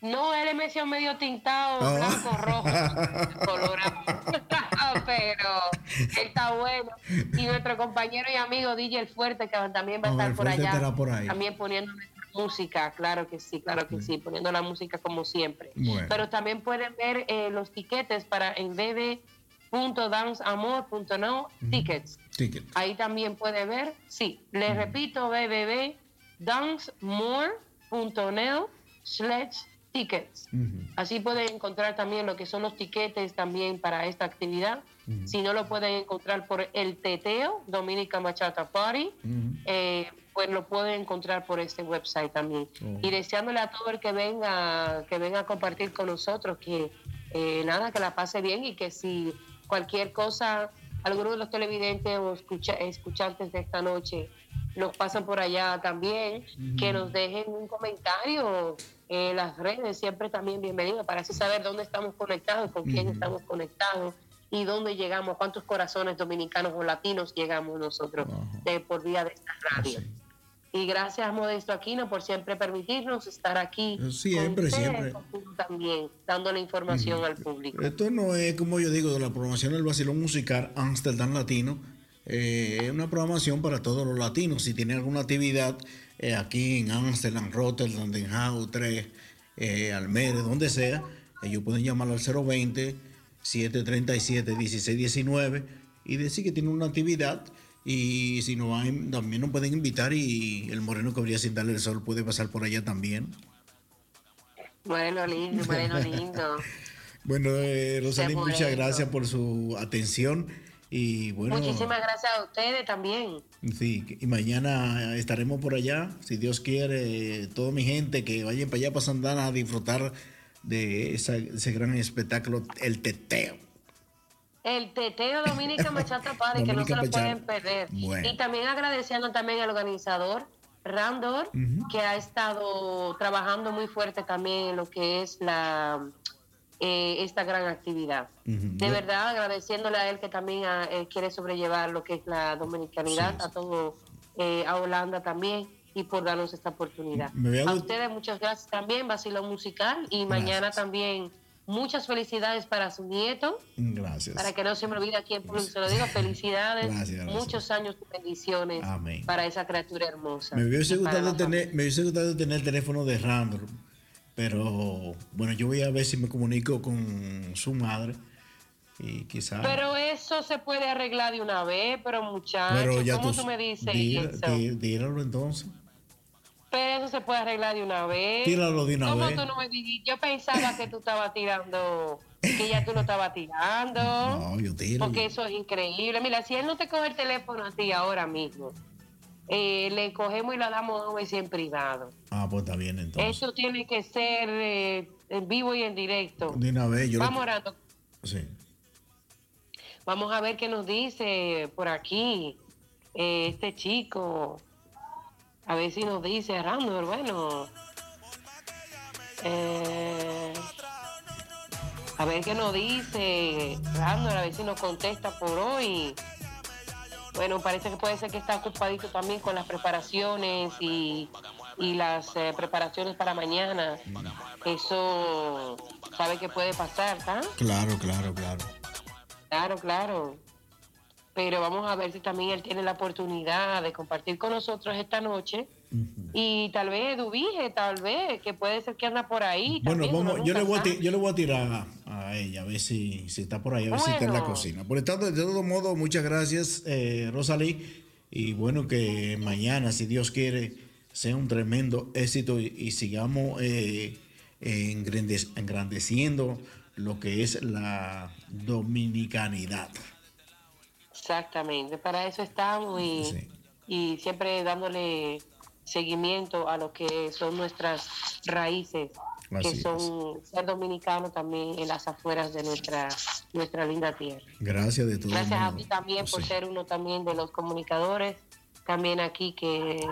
Speaker 16: No, él es medio, medio tintado,
Speaker 2: Ah.
Speaker 16: blanco, rojo, colorado. Pero él está bueno. Y nuestro compañero y amigo DJ El Fuerte, que también va a
Speaker 2: Ah,
Speaker 16: estar por allá.
Speaker 2: estará por ahí.
Speaker 16: También poniendo música, claro que sí, claro que sí, poniendo la música como siempre.
Speaker 2: Bueno.
Speaker 16: Pero también pueden ver eh, los tiquetes para en bb.danceamor.no tickets.
Speaker 2: Ticket.
Speaker 16: Ahí también puede ver, sí, les repito, www.dancemore.net slash tickets. Así pueden encontrar también lo que son los tiquetes también para esta actividad. Si no lo pueden encontrar por el teteo, Dominica Machata Party, eh, pues lo pueden encontrar por este website también.
Speaker 19: Oh.
Speaker 16: Y deseándole a todo el que venga, que venga a compartir con nosotros, que eh, nada, que la pase bien y que si cualquier cosa, alguno de los televidentes o escucha- escuchantes de esta noche nos pasan por allá también, que nos dejen un comentario en las redes, siempre también bienvenido, para así saber dónde estamos conectados, con quién
Speaker 19: Ujú.
Speaker 16: estamos conectados y dónde llegamos, cuántos corazones dominicanos o latinos llegamos nosotros de, por vía de esta radio. Y gracias Modesto Aquino por siempre permitirnos estar aquí.
Speaker 2: Siempre,
Speaker 16: con
Speaker 2: siempre.
Speaker 16: también, dando la información al público.
Speaker 2: Esto no es, como yo digo, de la programación del vacilón musical Amsterdam Latino. Eh, es una programación para todos los latinos. Si tienen alguna actividad eh, aquí en Amsterdam, Rotterdam, Den Haag, 3, eh, Almere, donde sea, ellos pueden llamar al 020-737-1619 y decir que tienen una actividad. Y si no van, también nos pueden invitar y el moreno que brilla sin darle el sol puede pasar por allá también.
Speaker 16: Bueno, lindo, bueno, lindo.
Speaker 2: Bueno, eh, Rosalín, muchas gracias por su atención. Y bueno,
Speaker 16: Muchísimas gracias a ustedes también.
Speaker 2: sí, y mañana estaremos por allá, si Dios quiere, toda mi gente que vayan para allá, para Santana a disfrutar de esa- ese gran espectáculo, el teteo.
Speaker 16: El Teteo Dominica Machata Party, que no se lo pueden perder.
Speaker 2: Bueno.
Speaker 16: Y también agradeciendo también al organizador, Randor, que ha estado trabajando muy fuerte también en lo que es la eh, esta gran actividad. De verdad, agradeciéndole a él que también ah, eh, quiere sobrellevar lo que es la dominicanidad, a todo, eh, a Holanda también, y por darnos esta oportunidad.
Speaker 2: A
Speaker 16: A ustedes muchas gracias también, Vacilón Musical, y mañana también muchas felicidades para su nieto,
Speaker 2: Gracias.
Speaker 16: para que no se me olvide aquí en público, se lo digo, felicidades,
Speaker 2: Gracias, gracias.
Speaker 16: muchos años de bendiciones
Speaker 2: Amén.
Speaker 16: para esa criatura hermosa.
Speaker 2: Me hubiese, gustado tener, me hubiese gustado tener el teléfono de Randall, pero bueno, yo voy a ver si me comunico con su madre y quizás...
Speaker 16: Pero eso se puede arreglar de una vez, pero muchachos, ¿cómo tú, me dices
Speaker 2: di-
Speaker 16: eso?
Speaker 2: Díralo entonces.
Speaker 16: Pero eso se puede arreglar de una vez.
Speaker 2: Tíralo de una
Speaker 16: ¿Cómo
Speaker 2: vez.
Speaker 16: tú no me dijiste? Yo pensaba que tú estabas tirando, que ya tú lo estabas tirando.
Speaker 2: No, yo tiro.
Speaker 16: Porque eso es increíble. Mira, si él no te coge el teléfono a ti ahora mismo, eh, le cogemos y le damos dos veces en privado.
Speaker 2: Ah, pues está bien entonces.
Speaker 16: Eso tiene que ser eh, en vivo y en directo.
Speaker 2: De una vez yo... lo-
Speaker 16: Vamos orando.
Speaker 2: Sí.
Speaker 16: Vamos a ver qué nos dice por aquí eh, este chico. A ver si nos dice Randall. Bueno. Eh, a ver qué nos dice Randall. A ver si nos contesta por hoy. Bueno, parece que puede ser que está ocupadito también con las preparaciones y, y las eh, preparaciones para mañana. Eso sabe que puede pasar, ¿tá?
Speaker 2: Claro, claro, claro.
Speaker 16: Claro, claro. Pero vamos a ver si también él tiene la oportunidad de compartir con nosotros esta noche. Y tal vez Dubije, tal vez, que puede ser que anda por ahí.
Speaker 2: Bueno,
Speaker 16: también,
Speaker 2: vamos, yo, le voy a yo le voy a tirar a, a ella, a ver si, si está por ahí, a ver si está en la cocina. Por tanto, de todo modo, muchas gracias, eh, Rosalí. Y bueno, que mañana, si Dios quiere, sea un tremendo éxito y, y sigamos eh, engrandeciendo
Speaker 15: lo que es la dominicanidad.
Speaker 16: Exactamente, para eso estamos y, y siempre dándole seguimiento a lo que son nuestras raíces, que son ser dominicano también en las afueras de nuestra nuestra linda tierra.
Speaker 2: Gracias de todo
Speaker 16: Gracias a ti también por ser uno también de los comunicadores, también aquí que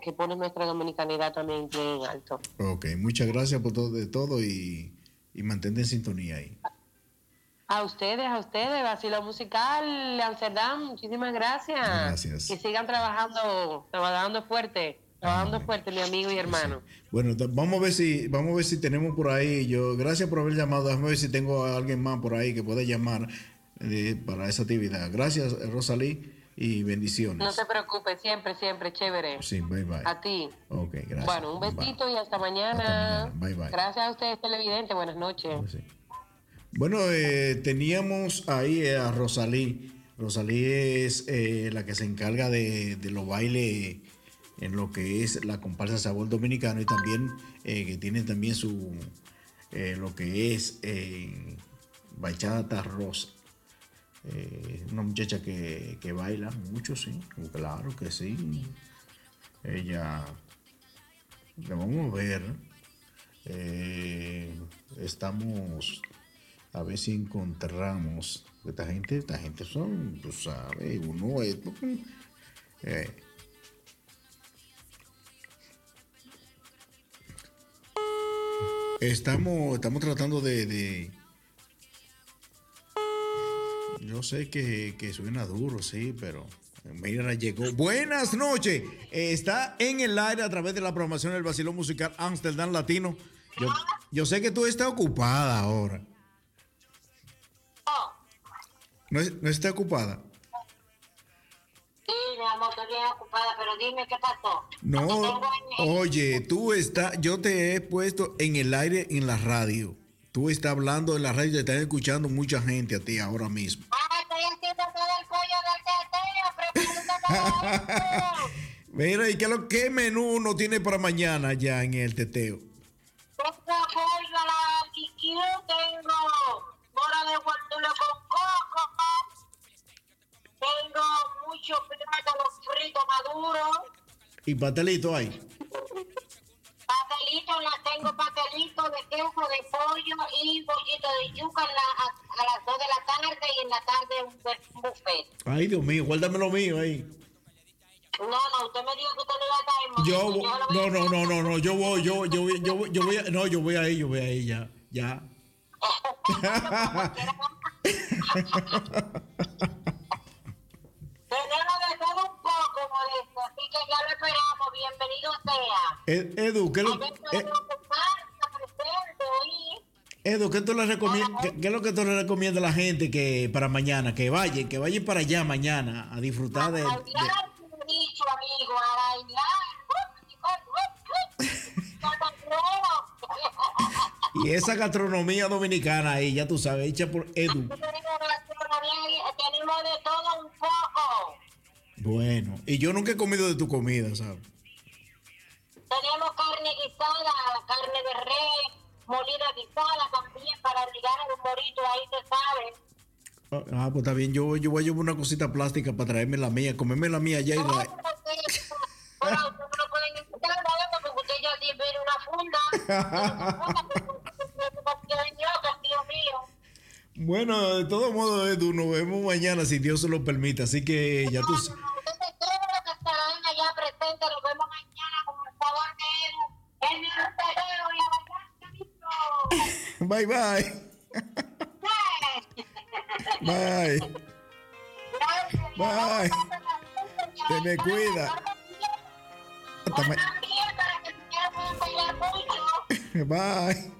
Speaker 16: que pone nuestra dominicanidad también bien alto.
Speaker 2: Ok, muchas gracias por todo, de todo y, y mantente en sintonía ahí.
Speaker 16: A ustedes, a ustedes, Vacilo Musical Amsterdam, muchísimas gracias.
Speaker 2: Gracias.
Speaker 16: Que sigan trabajando, trabajando fuerte, trabajando fuerte, mi amigo y hermano.
Speaker 2: Bueno, vamos a ver si vamos a ver si tenemos por ahí. Yo gracias por haber llamado. Déjame ver si tengo a alguien más por ahí que pueda llamar eh, para esa actividad. Gracias, Rosalí, y bendiciones.
Speaker 16: No te preocupes, siempre, siempre, chévere.
Speaker 2: Sí, bye bye.
Speaker 16: A ti.
Speaker 2: Ok, gracias.
Speaker 16: Bueno, un besito y hasta mañana.
Speaker 2: Hasta mañana. Bye, bye.
Speaker 16: Gracias a ustedes, televidentes. Buenas noches.
Speaker 2: Bueno, eh, teníamos ahí a Rosalí. Rosalí es eh, la que se encarga de, de los bailes en lo que es la comparsa Sabor Dominicano y también eh, que tiene también su eh, lo que es bachata rosa. Una muchacha que, que baila mucho, sí, claro que sí. Ella, la vamos a ver. Estamos a ver si encontramos. Esta gente, esta gente son, tú sabes, uno es. eh, estamos, estamos tratando de, Yo sé que, que suena duro, sí, pero. Mira, llegó. Buenas noches. Está en el aire a través de la programación del Basilón Musical Amsterdam Latino. Yo, yo sé que tú estás ocupada ahora. ¿No, no está ocupada?
Speaker 17: Sí, mi amor, estoy bien ocupada, pero dime qué pasó.
Speaker 2: No, oye, tú estás, yo te he puesto en el aire en la radio. Tú estás hablando en la radio, te están escuchando mucha gente a ti ahora mismo.
Speaker 17: Ah, estoy haciendo todo el pollo del teteo, preparando todo
Speaker 2: Mira, ¿y qué, lo, qué menú uno tiene para mañana ya en el teteo?
Speaker 17: Mucho plátano frito maduro,
Speaker 2: ¿Y pastelito hay?
Speaker 17: pastelitos, la tengo pastelitos de queso, de pollo y bollito de yuca en la- a, a las 2 de la tarde y en la tarde un, bu- un buffet.
Speaker 2: Ay, Dios mío, guárdame lo mío ahí.
Speaker 17: No, no, usted me dijo que usted no iba a estar en
Speaker 2: Yo, no, no, no, no, no, yo voy, yo, yo, voy- yo, voy- yo voy, a, no, yo voy ahí, yo voy ahí ya, ya.
Speaker 17: poco, Modesto, así que ya lo esperamos. Bienvenido sea.
Speaker 2: Ed- Edu, ¿qué, lo- eh. Edu, ¿qué, tú le recomiendas, qué, qué es lo que tú le recomiendas a la gente que para mañana, que vayan, que vayan para allá mañana a disfrutar de, de-
Speaker 17: Bailar, como he dicho, amigo, a bailar.
Speaker 2: y esa gastronomía dominicana ahí, ya tú sabes, hecha por Edu.
Speaker 17: Tenemos de todo un poco.
Speaker 2: Bueno, y yo nunca he comido de tu comida, ¿sabes?
Speaker 17: Tenemos carne guisada, carne de res, molida guisada también para ligar el morito, ahí se sabe.
Speaker 2: Ah, pues está bien, yo, yo voy a llevar una cosita plástica para traerme la mía, comerme la mía allá y la-
Speaker 17: una funda.
Speaker 2: Bueno, de todos modos, Edu, nos vemos mañana si Dios se lo permite, así que ya tú...
Speaker 17: los que estarán allá presentes, nos vemos mañana con el favor de Edu, en el
Speaker 2: Bye, bye. Bye. Bye. Te me cuida. Hasta ma- Bye.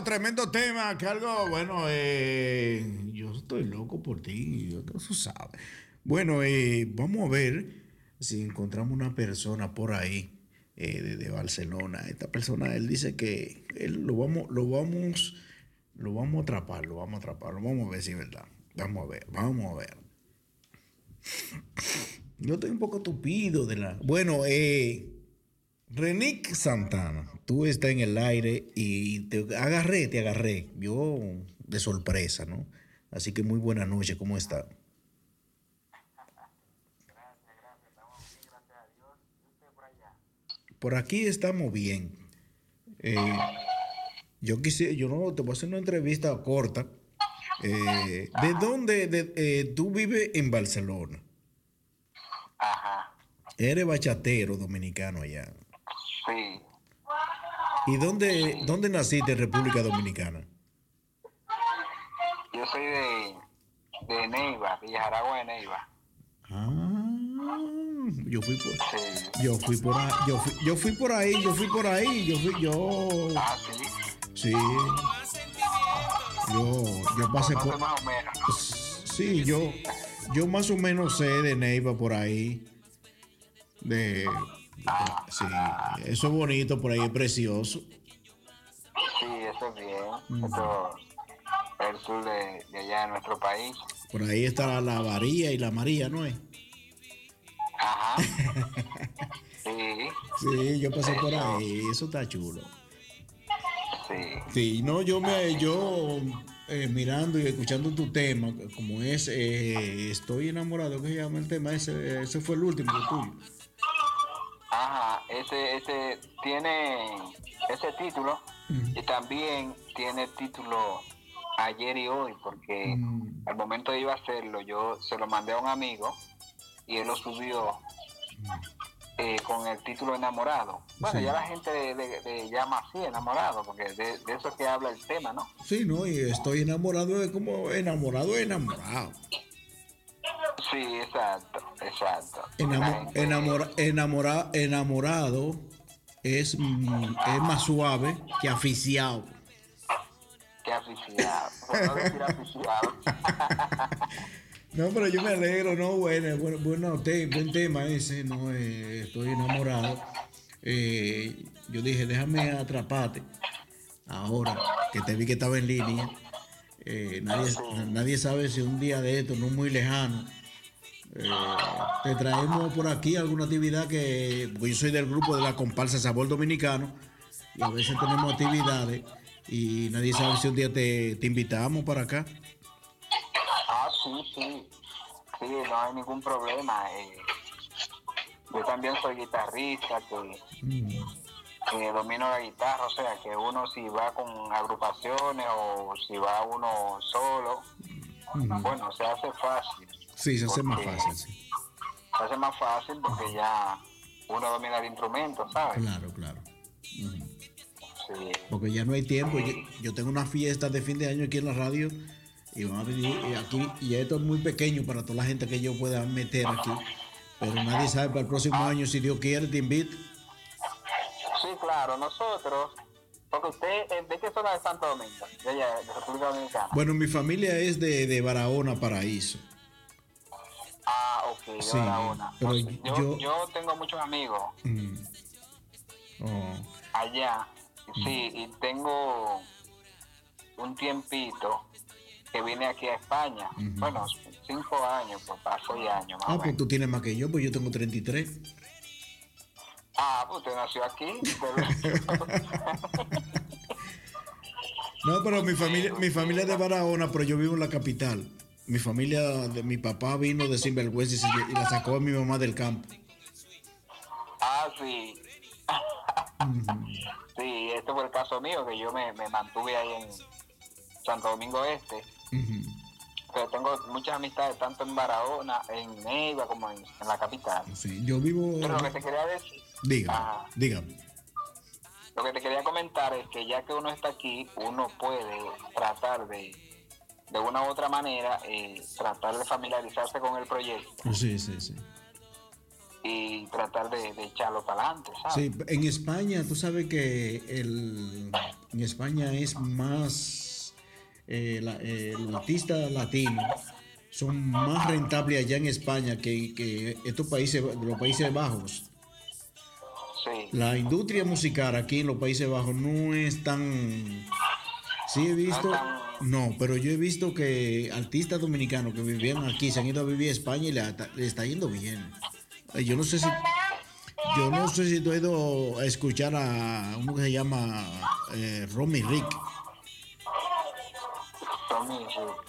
Speaker 2: Tremendo, tremendo tema. Algo, bueno, eh, yo estoy loco por ti. yo- sabes. Bueno, eh, vamos a ver si encontramos una persona por ahí eh, de, de Barcelona. Esta persona, él dice que él lo vamos, lo vamos, lo vamos a atrapar, lo vamos a atrapar, lo vamos a ver si es verdad. Vamos a ver, vamos a ver. Yo estoy un poco tupido de la. Bueno, eh. Renick Santana, tú estás en el aire y te agarré, te agarré. Yo de sorpresa, ¿no? Así que muy buena noche, ¿cómo está? Por aquí estamos bien. Eh, yo quise, yo no, te voy a hacer una entrevista corta. Eh, ¿De dónde de- eh, tú vives en Barcelona?
Speaker 20: Ajá,
Speaker 2: Eres bachatero dominicano allá.
Speaker 20: Sí.
Speaker 2: ¿Y dónde, dónde naciste en República Dominicana?
Speaker 20: Yo soy de, de Neiva, Villa Jaragua de Neiva.
Speaker 2: Ah, yo fui por, yo fui por ahí, yo fui, yo fui por ahí, yo fui por ahí, yo fui, yo.
Speaker 20: Ah,
Speaker 2: sí. Yo, yo pasé por.
Speaker 20: Más o menos.
Speaker 2: Sí, yo, yo más o menos sé de Neiva por ahí. De, sí, eso es bonito, por ahí es precioso.
Speaker 20: Sí, eso es bien.
Speaker 2: Mm.
Speaker 20: Esto es el sur de, de allá de nuestro país.
Speaker 2: Por ahí está la, Varía y la María, ¿no es?
Speaker 20: Ajá. Sí,
Speaker 2: Sí, yo pasé por ahí, eso está chulo.
Speaker 20: sí.
Speaker 2: Sí, no, yo me, yo eh, mirando y escuchando tu tema, como es, eh, estoy enamorado, ¿qué se llama el tema? Ese, ese fue el último el tuyo.
Speaker 20: Ajá, ese, ese tiene ese título
Speaker 2: Mm.
Speaker 20: y también tiene título ayer y hoy, porque
Speaker 2: Mm.
Speaker 20: al momento de iba a hacerlo, yo se lo mandé a un amigo y él lo subió eh, con el título enamorado. Bueno,
Speaker 2: Sí.
Speaker 20: ya la gente le, le- le llama así, enamorado, porque de, de eso es que habla el tema, ¿no?
Speaker 2: Sí, no, y estoy enamorado de como enamorado, enamorado.
Speaker 20: Sí, exacto, exacto. La
Speaker 2: Enamo-
Speaker 20: gente-
Speaker 2: enamora- enamora- enamorado es, mm, es más suave que aficiado.
Speaker 20: que aficionado, por no decir aficionado.
Speaker 2: No, pero yo me alegro, no, bueno, bueno, bueno te- buen tema ese, no, eh, estoy enamorado. Eh, yo dije, déjame atraparte. Ahora que te vi que estaba en línea, eh, nadie, nadie sabe si un día de esto, no muy lejano, eh, te traemos por aquí alguna actividad que, porque yo soy del grupo de la comparsa Sabor Dominicano, y a veces tenemos actividades y nadie sabe si un día te, te invitamos para acá.
Speaker 20: Ah, sí, sí. Sí, no hay ningún problema. eh. yo también soy guitarrista, que, que domino la guitarra, o sea, que uno si va con agrupaciones o si va uno solo, bueno, se hace fácil.
Speaker 2: Sí, se hace más fácil. sí.
Speaker 20: Se hace más fácil porque ya uno domina el instrumento, ¿sabes?
Speaker 2: Claro, claro.
Speaker 20: Sí.
Speaker 2: Porque ya no hay tiempo. Yo, yo tengo una fiesta de fin de año aquí en la radio y van a venir y aquí. Y esto es muy pequeño para toda la gente que yo pueda meter aquí. Pero nadie sabe para el próximo año, si Dios quiere, te invito.
Speaker 20: Claro, nosotros, porque usted, eh, ¿de qué zona de Santo Domingo? De allá, de República Dominicana.
Speaker 2: Bueno, mi familia es de, de Barahona, Paraíso.
Speaker 20: Ah, ok, de
Speaker 2: Sí,
Speaker 20: Barahona.
Speaker 2: pero
Speaker 20: yo,
Speaker 2: yo-
Speaker 20: yo tengo muchos amigos
Speaker 2: Mm. Oh,
Speaker 20: allá, sí, y tengo un tiempito que vine aquí a España. Bueno, cinco años, pues seis años más
Speaker 2: Ah,
Speaker 20: o
Speaker 2: pues tú tienes más que yo, pues yo tengo 33.
Speaker 20: Ah, pues usted nació aquí.
Speaker 2: No, pero mi familia, mi familia es de Barahona, pero yo vivo en la capital. Mi familia de mi papá vino de Sinvergüenza y, se- y la sacó a mi mamá del campo.
Speaker 20: Ah, sí. sí, este fue el caso mío, que yo me, me mantuve ahí en Santo Domingo Este. Pero tengo muchas amistades tanto en Barahona, en Neiva, como en, en la capital.
Speaker 2: Sí, yo vivo.
Speaker 20: Pero lo que te quería decir,
Speaker 2: Dígame,
Speaker 20: Ajá.
Speaker 2: dígame.
Speaker 20: lo que te quería comentar es que ya que uno está aquí, uno puede tratar de, de una u otra manera, eh, tratar de familiarizarse con el proyecto
Speaker 2: Sí, sí, sí.
Speaker 20: y tratar de, de echarlo para adelante, ¿sabes?
Speaker 2: Sí, en España, tú sabes que el, en España es más. eh, la- eh, los artistas latinos son más rentables allá en España que, que estos países, los Países Bajos.
Speaker 20: Sí.
Speaker 2: La industria musical aquí en los Países Bajos no es tan. Sí, he visto. No, pero yo he visto que artistas dominicanos que vivían aquí se han ido a vivir a España y le, está yendo bien. Eh, Yo no sé si. Yo no sé si tú has ido a escuchar a uno que se llama eh, Romy Rick.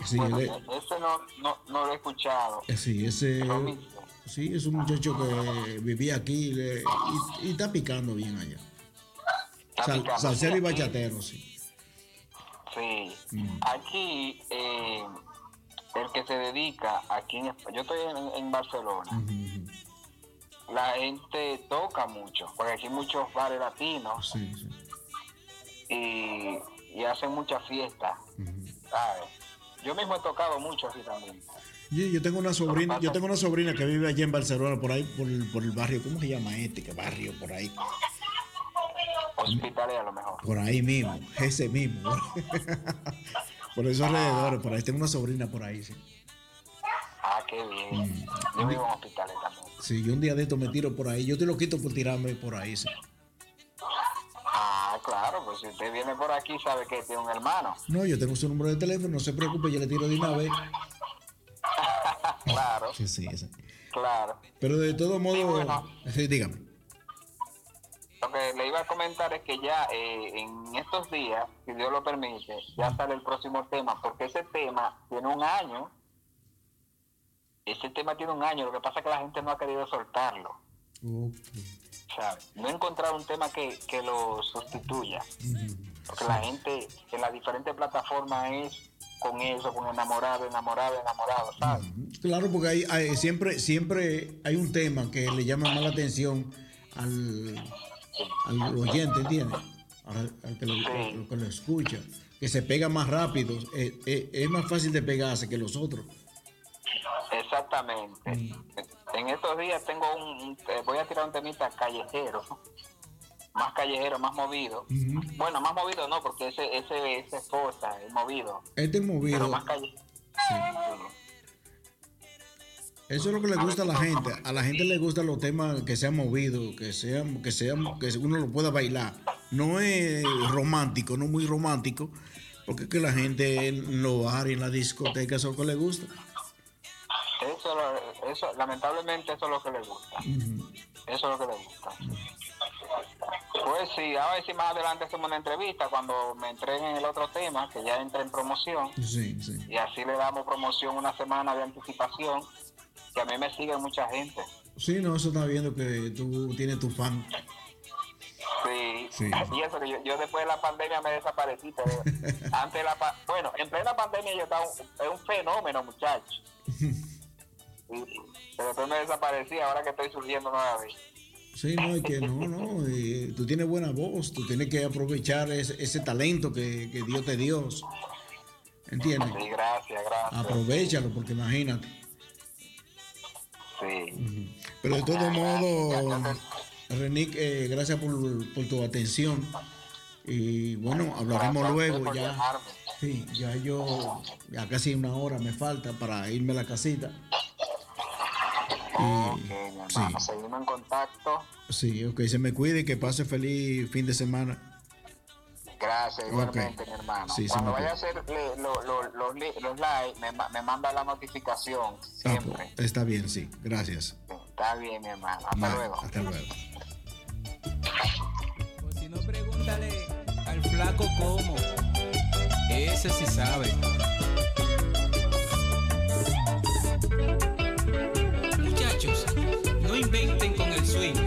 Speaker 20: Sí, Bueno,
Speaker 2: él
Speaker 20: ese no, no, no lo he escuchado.
Speaker 2: Sí, ese.
Speaker 20: Romy.
Speaker 2: Sí, es un muchacho que vivía aquí le- y, y está picando bien allá. Sal- salsero y
Speaker 20: aquí-
Speaker 2: bachatero, sí.
Speaker 20: Sí.
Speaker 2: Mm.
Speaker 20: Aquí, eh, el que se dedica, aquí en Espa- yo estoy en, en Barcelona, la gente toca mucho, porque aquí hay muchos bares latinos
Speaker 2: Sí, sí.
Speaker 20: y, y hacen muchas fiestas, ¿sabes? Yo mismo he tocado mucho así también.
Speaker 2: Yo, yo tengo una sobrina, yo tengo una sobrina que vive allá en Barcelona, por ahí, por, el- por el barrio, ¿cómo se llama este? ¿Qué barrio? Por ahí.
Speaker 20: Hospitales a lo mejor.
Speaker 2: Por ahí mismo, ese mismo. por esos alrededores, por ahí tengo una sobrina por ahí, sí.
Speaker 20: Ah, qué bien. Yo vivo en hospitales también.
Speaker 2: Sí, yo un día de esto me tiro por ahí. Yo te lo quito por tirarme por ahí, sí.
Speaker 20: Ah, claro, pues si usted viene por aquí sabe que tiene un hermano.
Speaker 2: No, yo tengo su número de teléfono, no se preocupe, yo le tiro de una vez.
Speaker 20: Claro,
Speaker 2: Sí, sí, sí.
Speaker 20: claro.
Speaker 2: Pero de todo modo,
Speaker 20: bueno.
Speaker 2: sí, dígame.
Speaker 20: Lo que le iba a comentar es que ya eh, en estos días, si Dios lo permite, ya sale el próximo tema, porque ese tema tiene un año. Ese tema tiene un año, lo que pasa es que la gente no ha querido soltarlo. ¿sabes? No he encontrado un tema que, que lo sustituya. Porque la gente en las diferentes plataformas es con eso, con enamorado, enamorado, enamorado, ¿sabes?
Speaker 2: Claro, porque hay, hay- siempre, siempre hay un tema que le llama más la atención al, al oyente, ¿entiendes? Al, al que lo, al que lo escucha. Que se pega más rápido. eh, eh, es más fácil de pegarse que los otros.
Speaker 20: Exactamente. En estos días tengo un, un- eh, voy a tirar un temita callejero, más callejero, más movido. Bueno, más movido no, porque ese, ese, ese es cosa, es movido.
Speaker 2: Este es
Speaker 20: Pero
Speaker 2: movido.
Speaker 20: más callejero.
Speaker 2: Eso es lo que le gusta a la gente. A la gente le gustan los temas que sean movidos, que sean, que sean, que uno lo pueda bailar. No es romántico, no muy romántico, porque es que la gente en los bares, en la discoteca, eso es lo que le gusta.
Speaker 20: Eso, eso, lamentablemente eso es lo que le gusta. Eso es lo que le gusta. Pues sí, a ver si más adelante hacemos una entrevista cuando me entreguen el otro tema, que ya entra en promoción.
Speaker 2: Sí, sí.
Speaker 20: Y así le damos promoción una semana de anticipación, que a mí me sigue mucha gente.
Speaker 2: Sí, no, eso está viendo que tú tienes tu fan.
Speaker 20: Sí.
Speaker 2: Sí.
Speaker 20: Y eso que yo, yo después de la pandemia me desaparecí. pero antes de la pa- bueno, en plena pandemia yo estaba un, es un fenómeno, muchacho. Pero después me desaparecí, ahora que estoy surgiendo nueva vez.
Speaker 2: Sí, no, es que no, no. tú tienes buena voz, tú tienes que aprovechar ese, ese talento que, que Dios te dio. ¿Entiendes?
Speaker 20: Sí, gracias, gracias.
Speaker 2: Aprovechalo, porque imagínate.
Speaker 20: Sí.
Speaker 2: Pero de todo modo, Renick, eh, gracias por, por tu atención. Y bueno, hablaremos luego ya. Sí, ya yo, ya casi una hora me falta para irme a la casita.
Speaker 20: Ok, mi hermano,
Speaker 2: sí.
Speaker 20: seguimos en contacto.
Speaker 2: Sí, ok, se me cuide y que pase feliz fin de semana.
Speaker 20: Gracias, igualmente, mi hermano.
Speaker 2: Sí,
Speaker 20: Cuando
Speaker 2: me
Speaker 20: vaya a hacer le- lo- lo- los, los live, me, me manda la notificación.
Speaker 2: Ah,
Speaker 20: Siempre.
Speaker 2: pues, está bien, sí, gracias.
Speaker 20: Está bien, mi hermano. Hasta luego.
Speaker 2: Hasta luego.
Speaker 5: Si no, pregúntale al flaco cómo.
Speaker 8: Ese sí sabe. No inventen con el swing.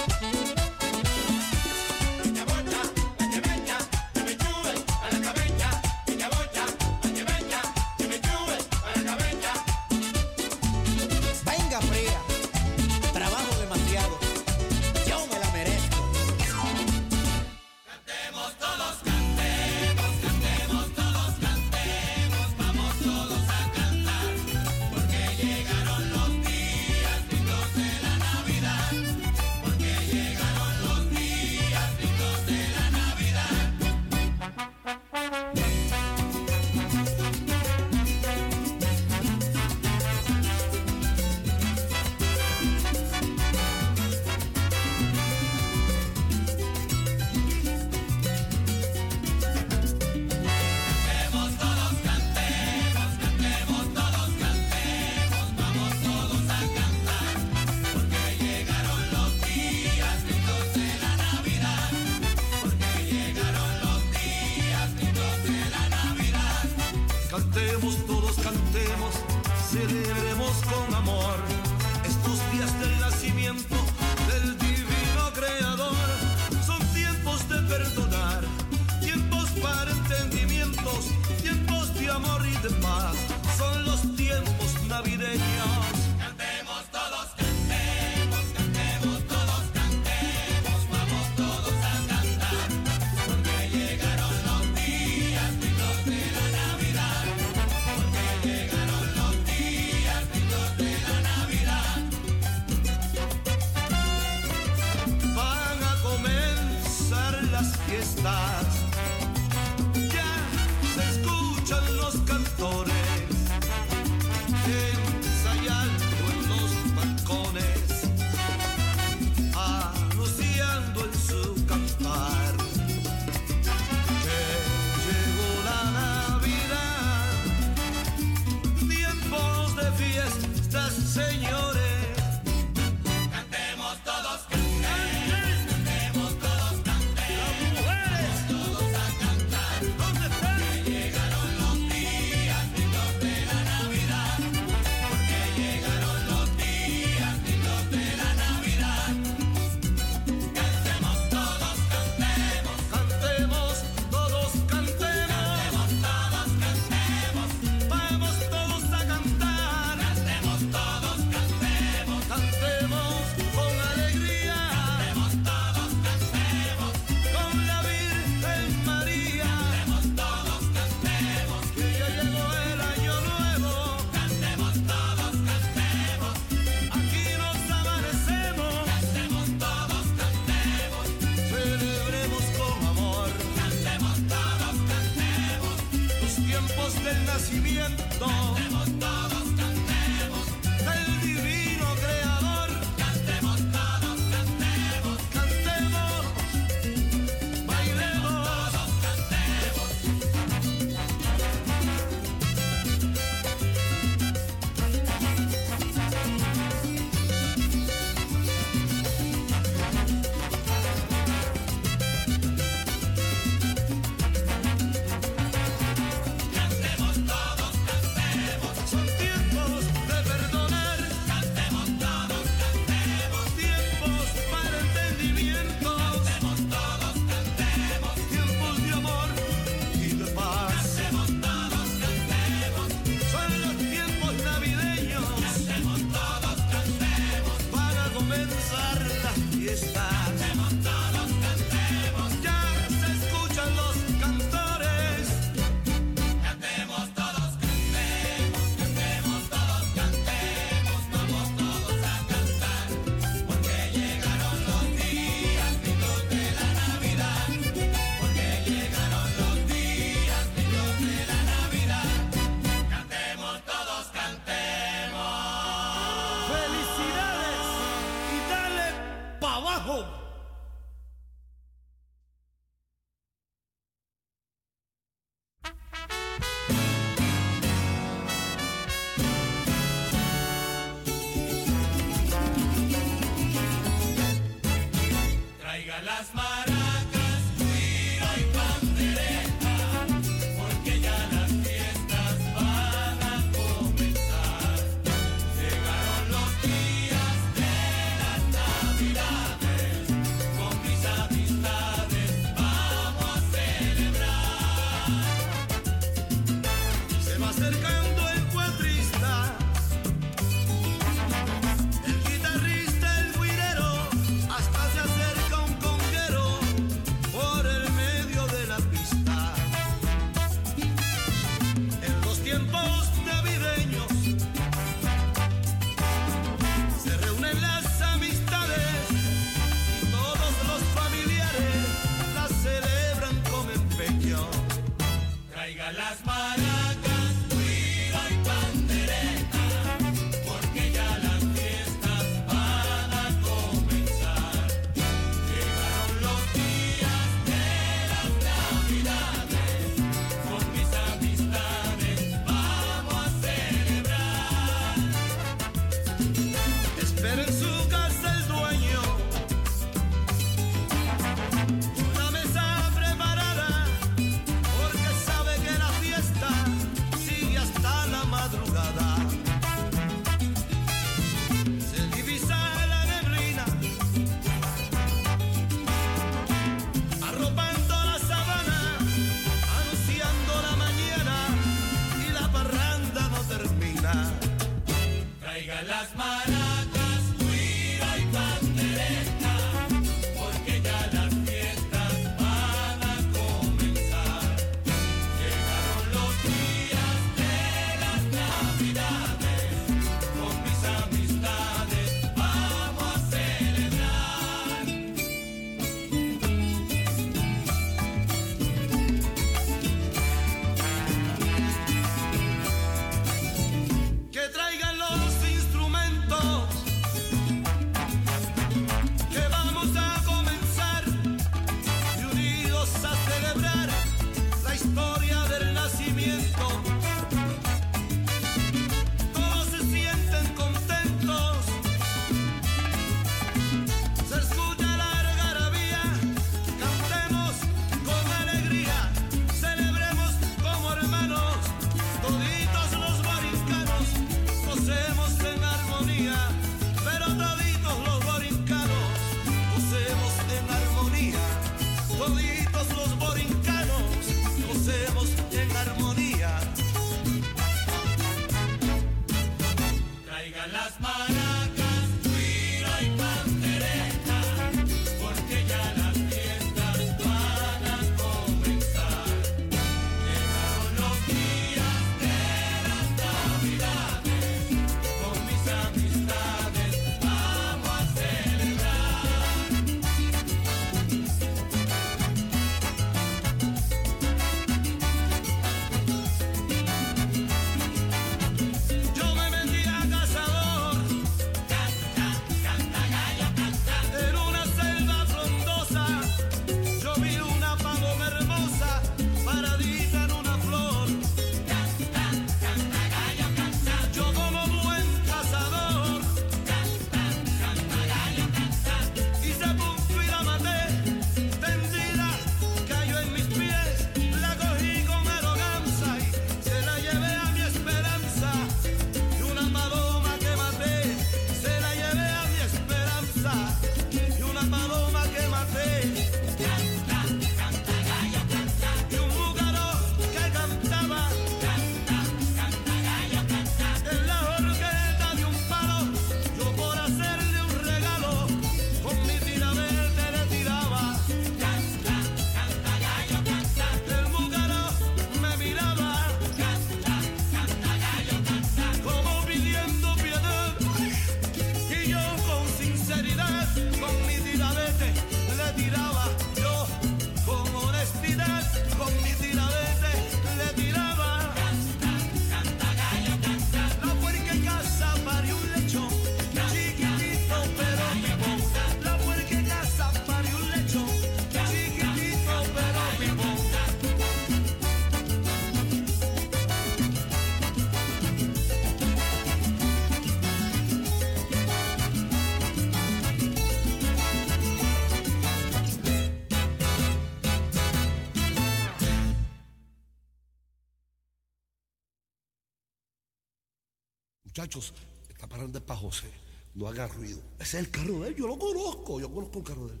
Speaker 13: Muchachos, está
Speaker 21: parando es para José. No haga ruido. Ese es el carro de él. Yo lo conozco. Yo conozco el carro de él.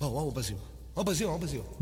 Speaker 21: Vamos, vamos para encima. Vamos para encima, vamos para encima.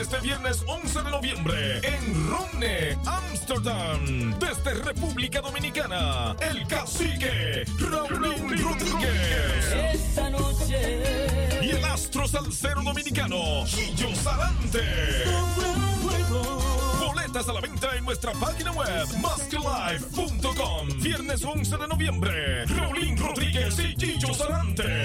Speaker 22: este viernes 11 de noviembre en Romne, Amsterdam, desde República Dominicana, el cacique Raúl Rodríguez.
Speaker 7: Esta noche.
Speaker 22: Y el astro salsero dominicano, Gillo Salante. Boletas a la venta en nuestra página web, masclife.com. Viernes 11 de noviembre, Raulín Rodríguez y Gillo
Speaker 7: Salante.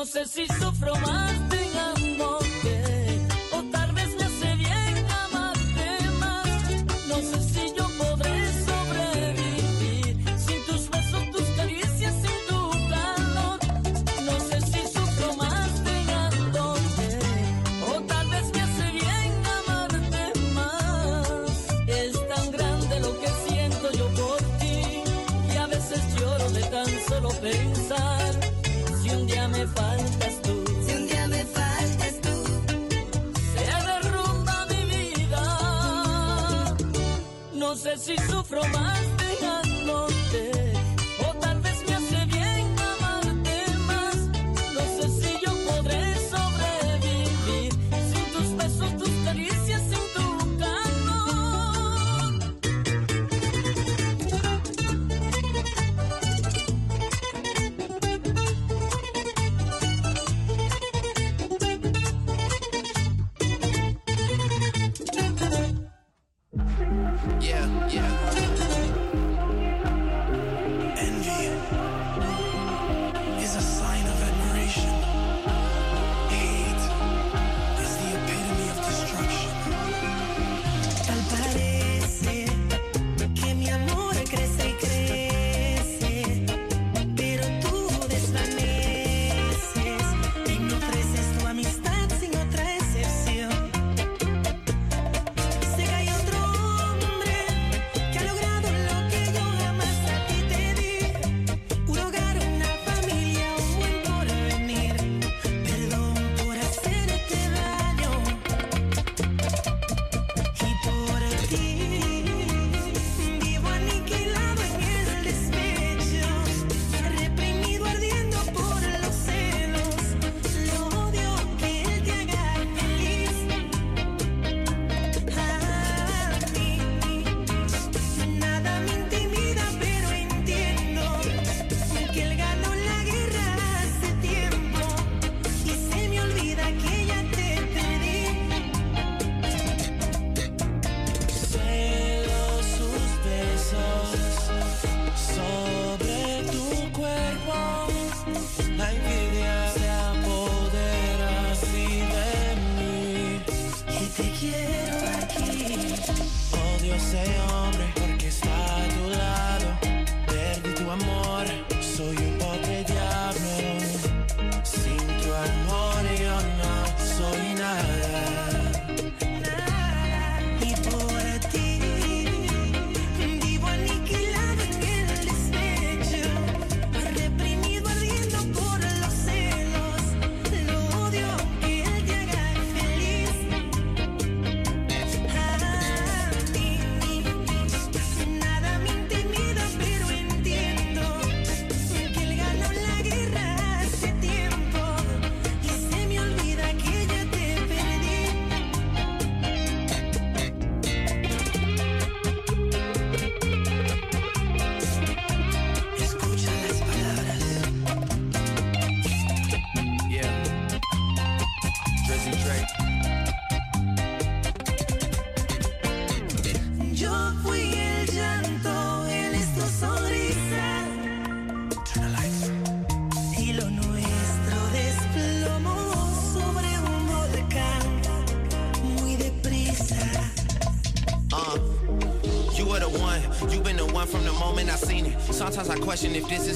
Speaker 7: No sé si sufro más.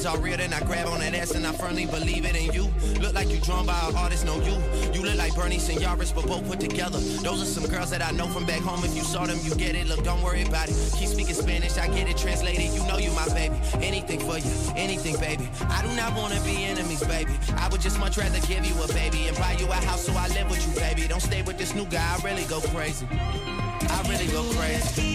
Speaker 23: is all real, then I grab on that ass and I firmly believe it in you. Look like you drawn by an artist, no you. You look like Bernie Sanders, but both put together. Those are some girls that I know from back home. If you saw them, you get it. Look, don't worry about it. Keep speaking Spanish, I get it translated. You know you my baby. Anything for you, anything, baby. I do not wanna be enemies, baby. I would just much rather give you a baby and buy you a house so I live with you, baby. Don't stay with this new guy, I really go crazy. I really go crazy.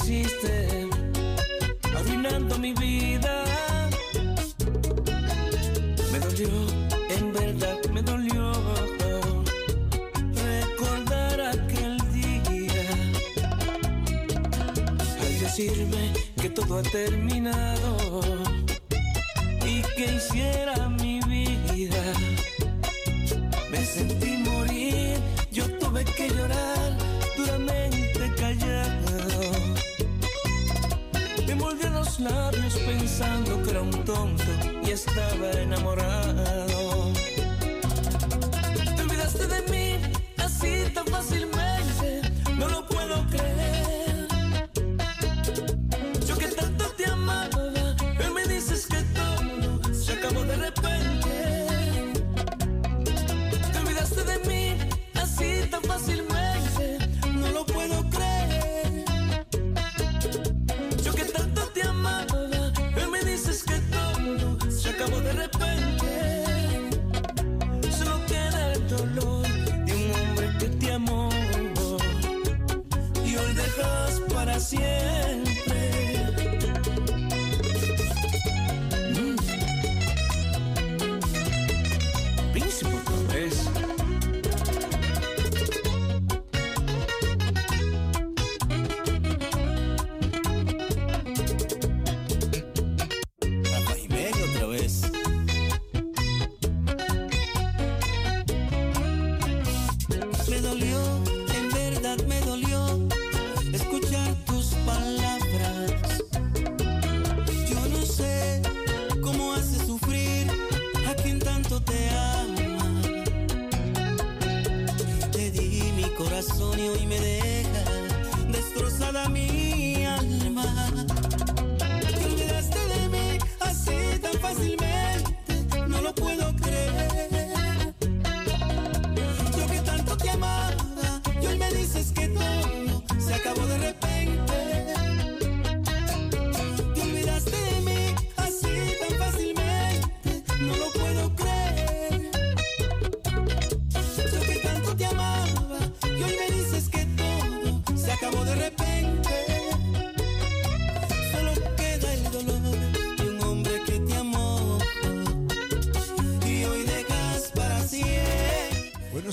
Speaker 15: Hiciste,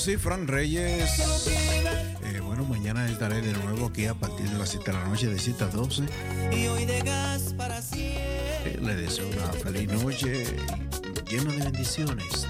Speaker 24: sí, Fran Reyes. Eh, bueno, mañana estaré de nuevo aquí a partir de las 7 de la noche, de 7 a 12.
Speaker 2: Y hoy de gas para siempre.
Speaker 24: le deseo una feliz noche llena de bendiciones.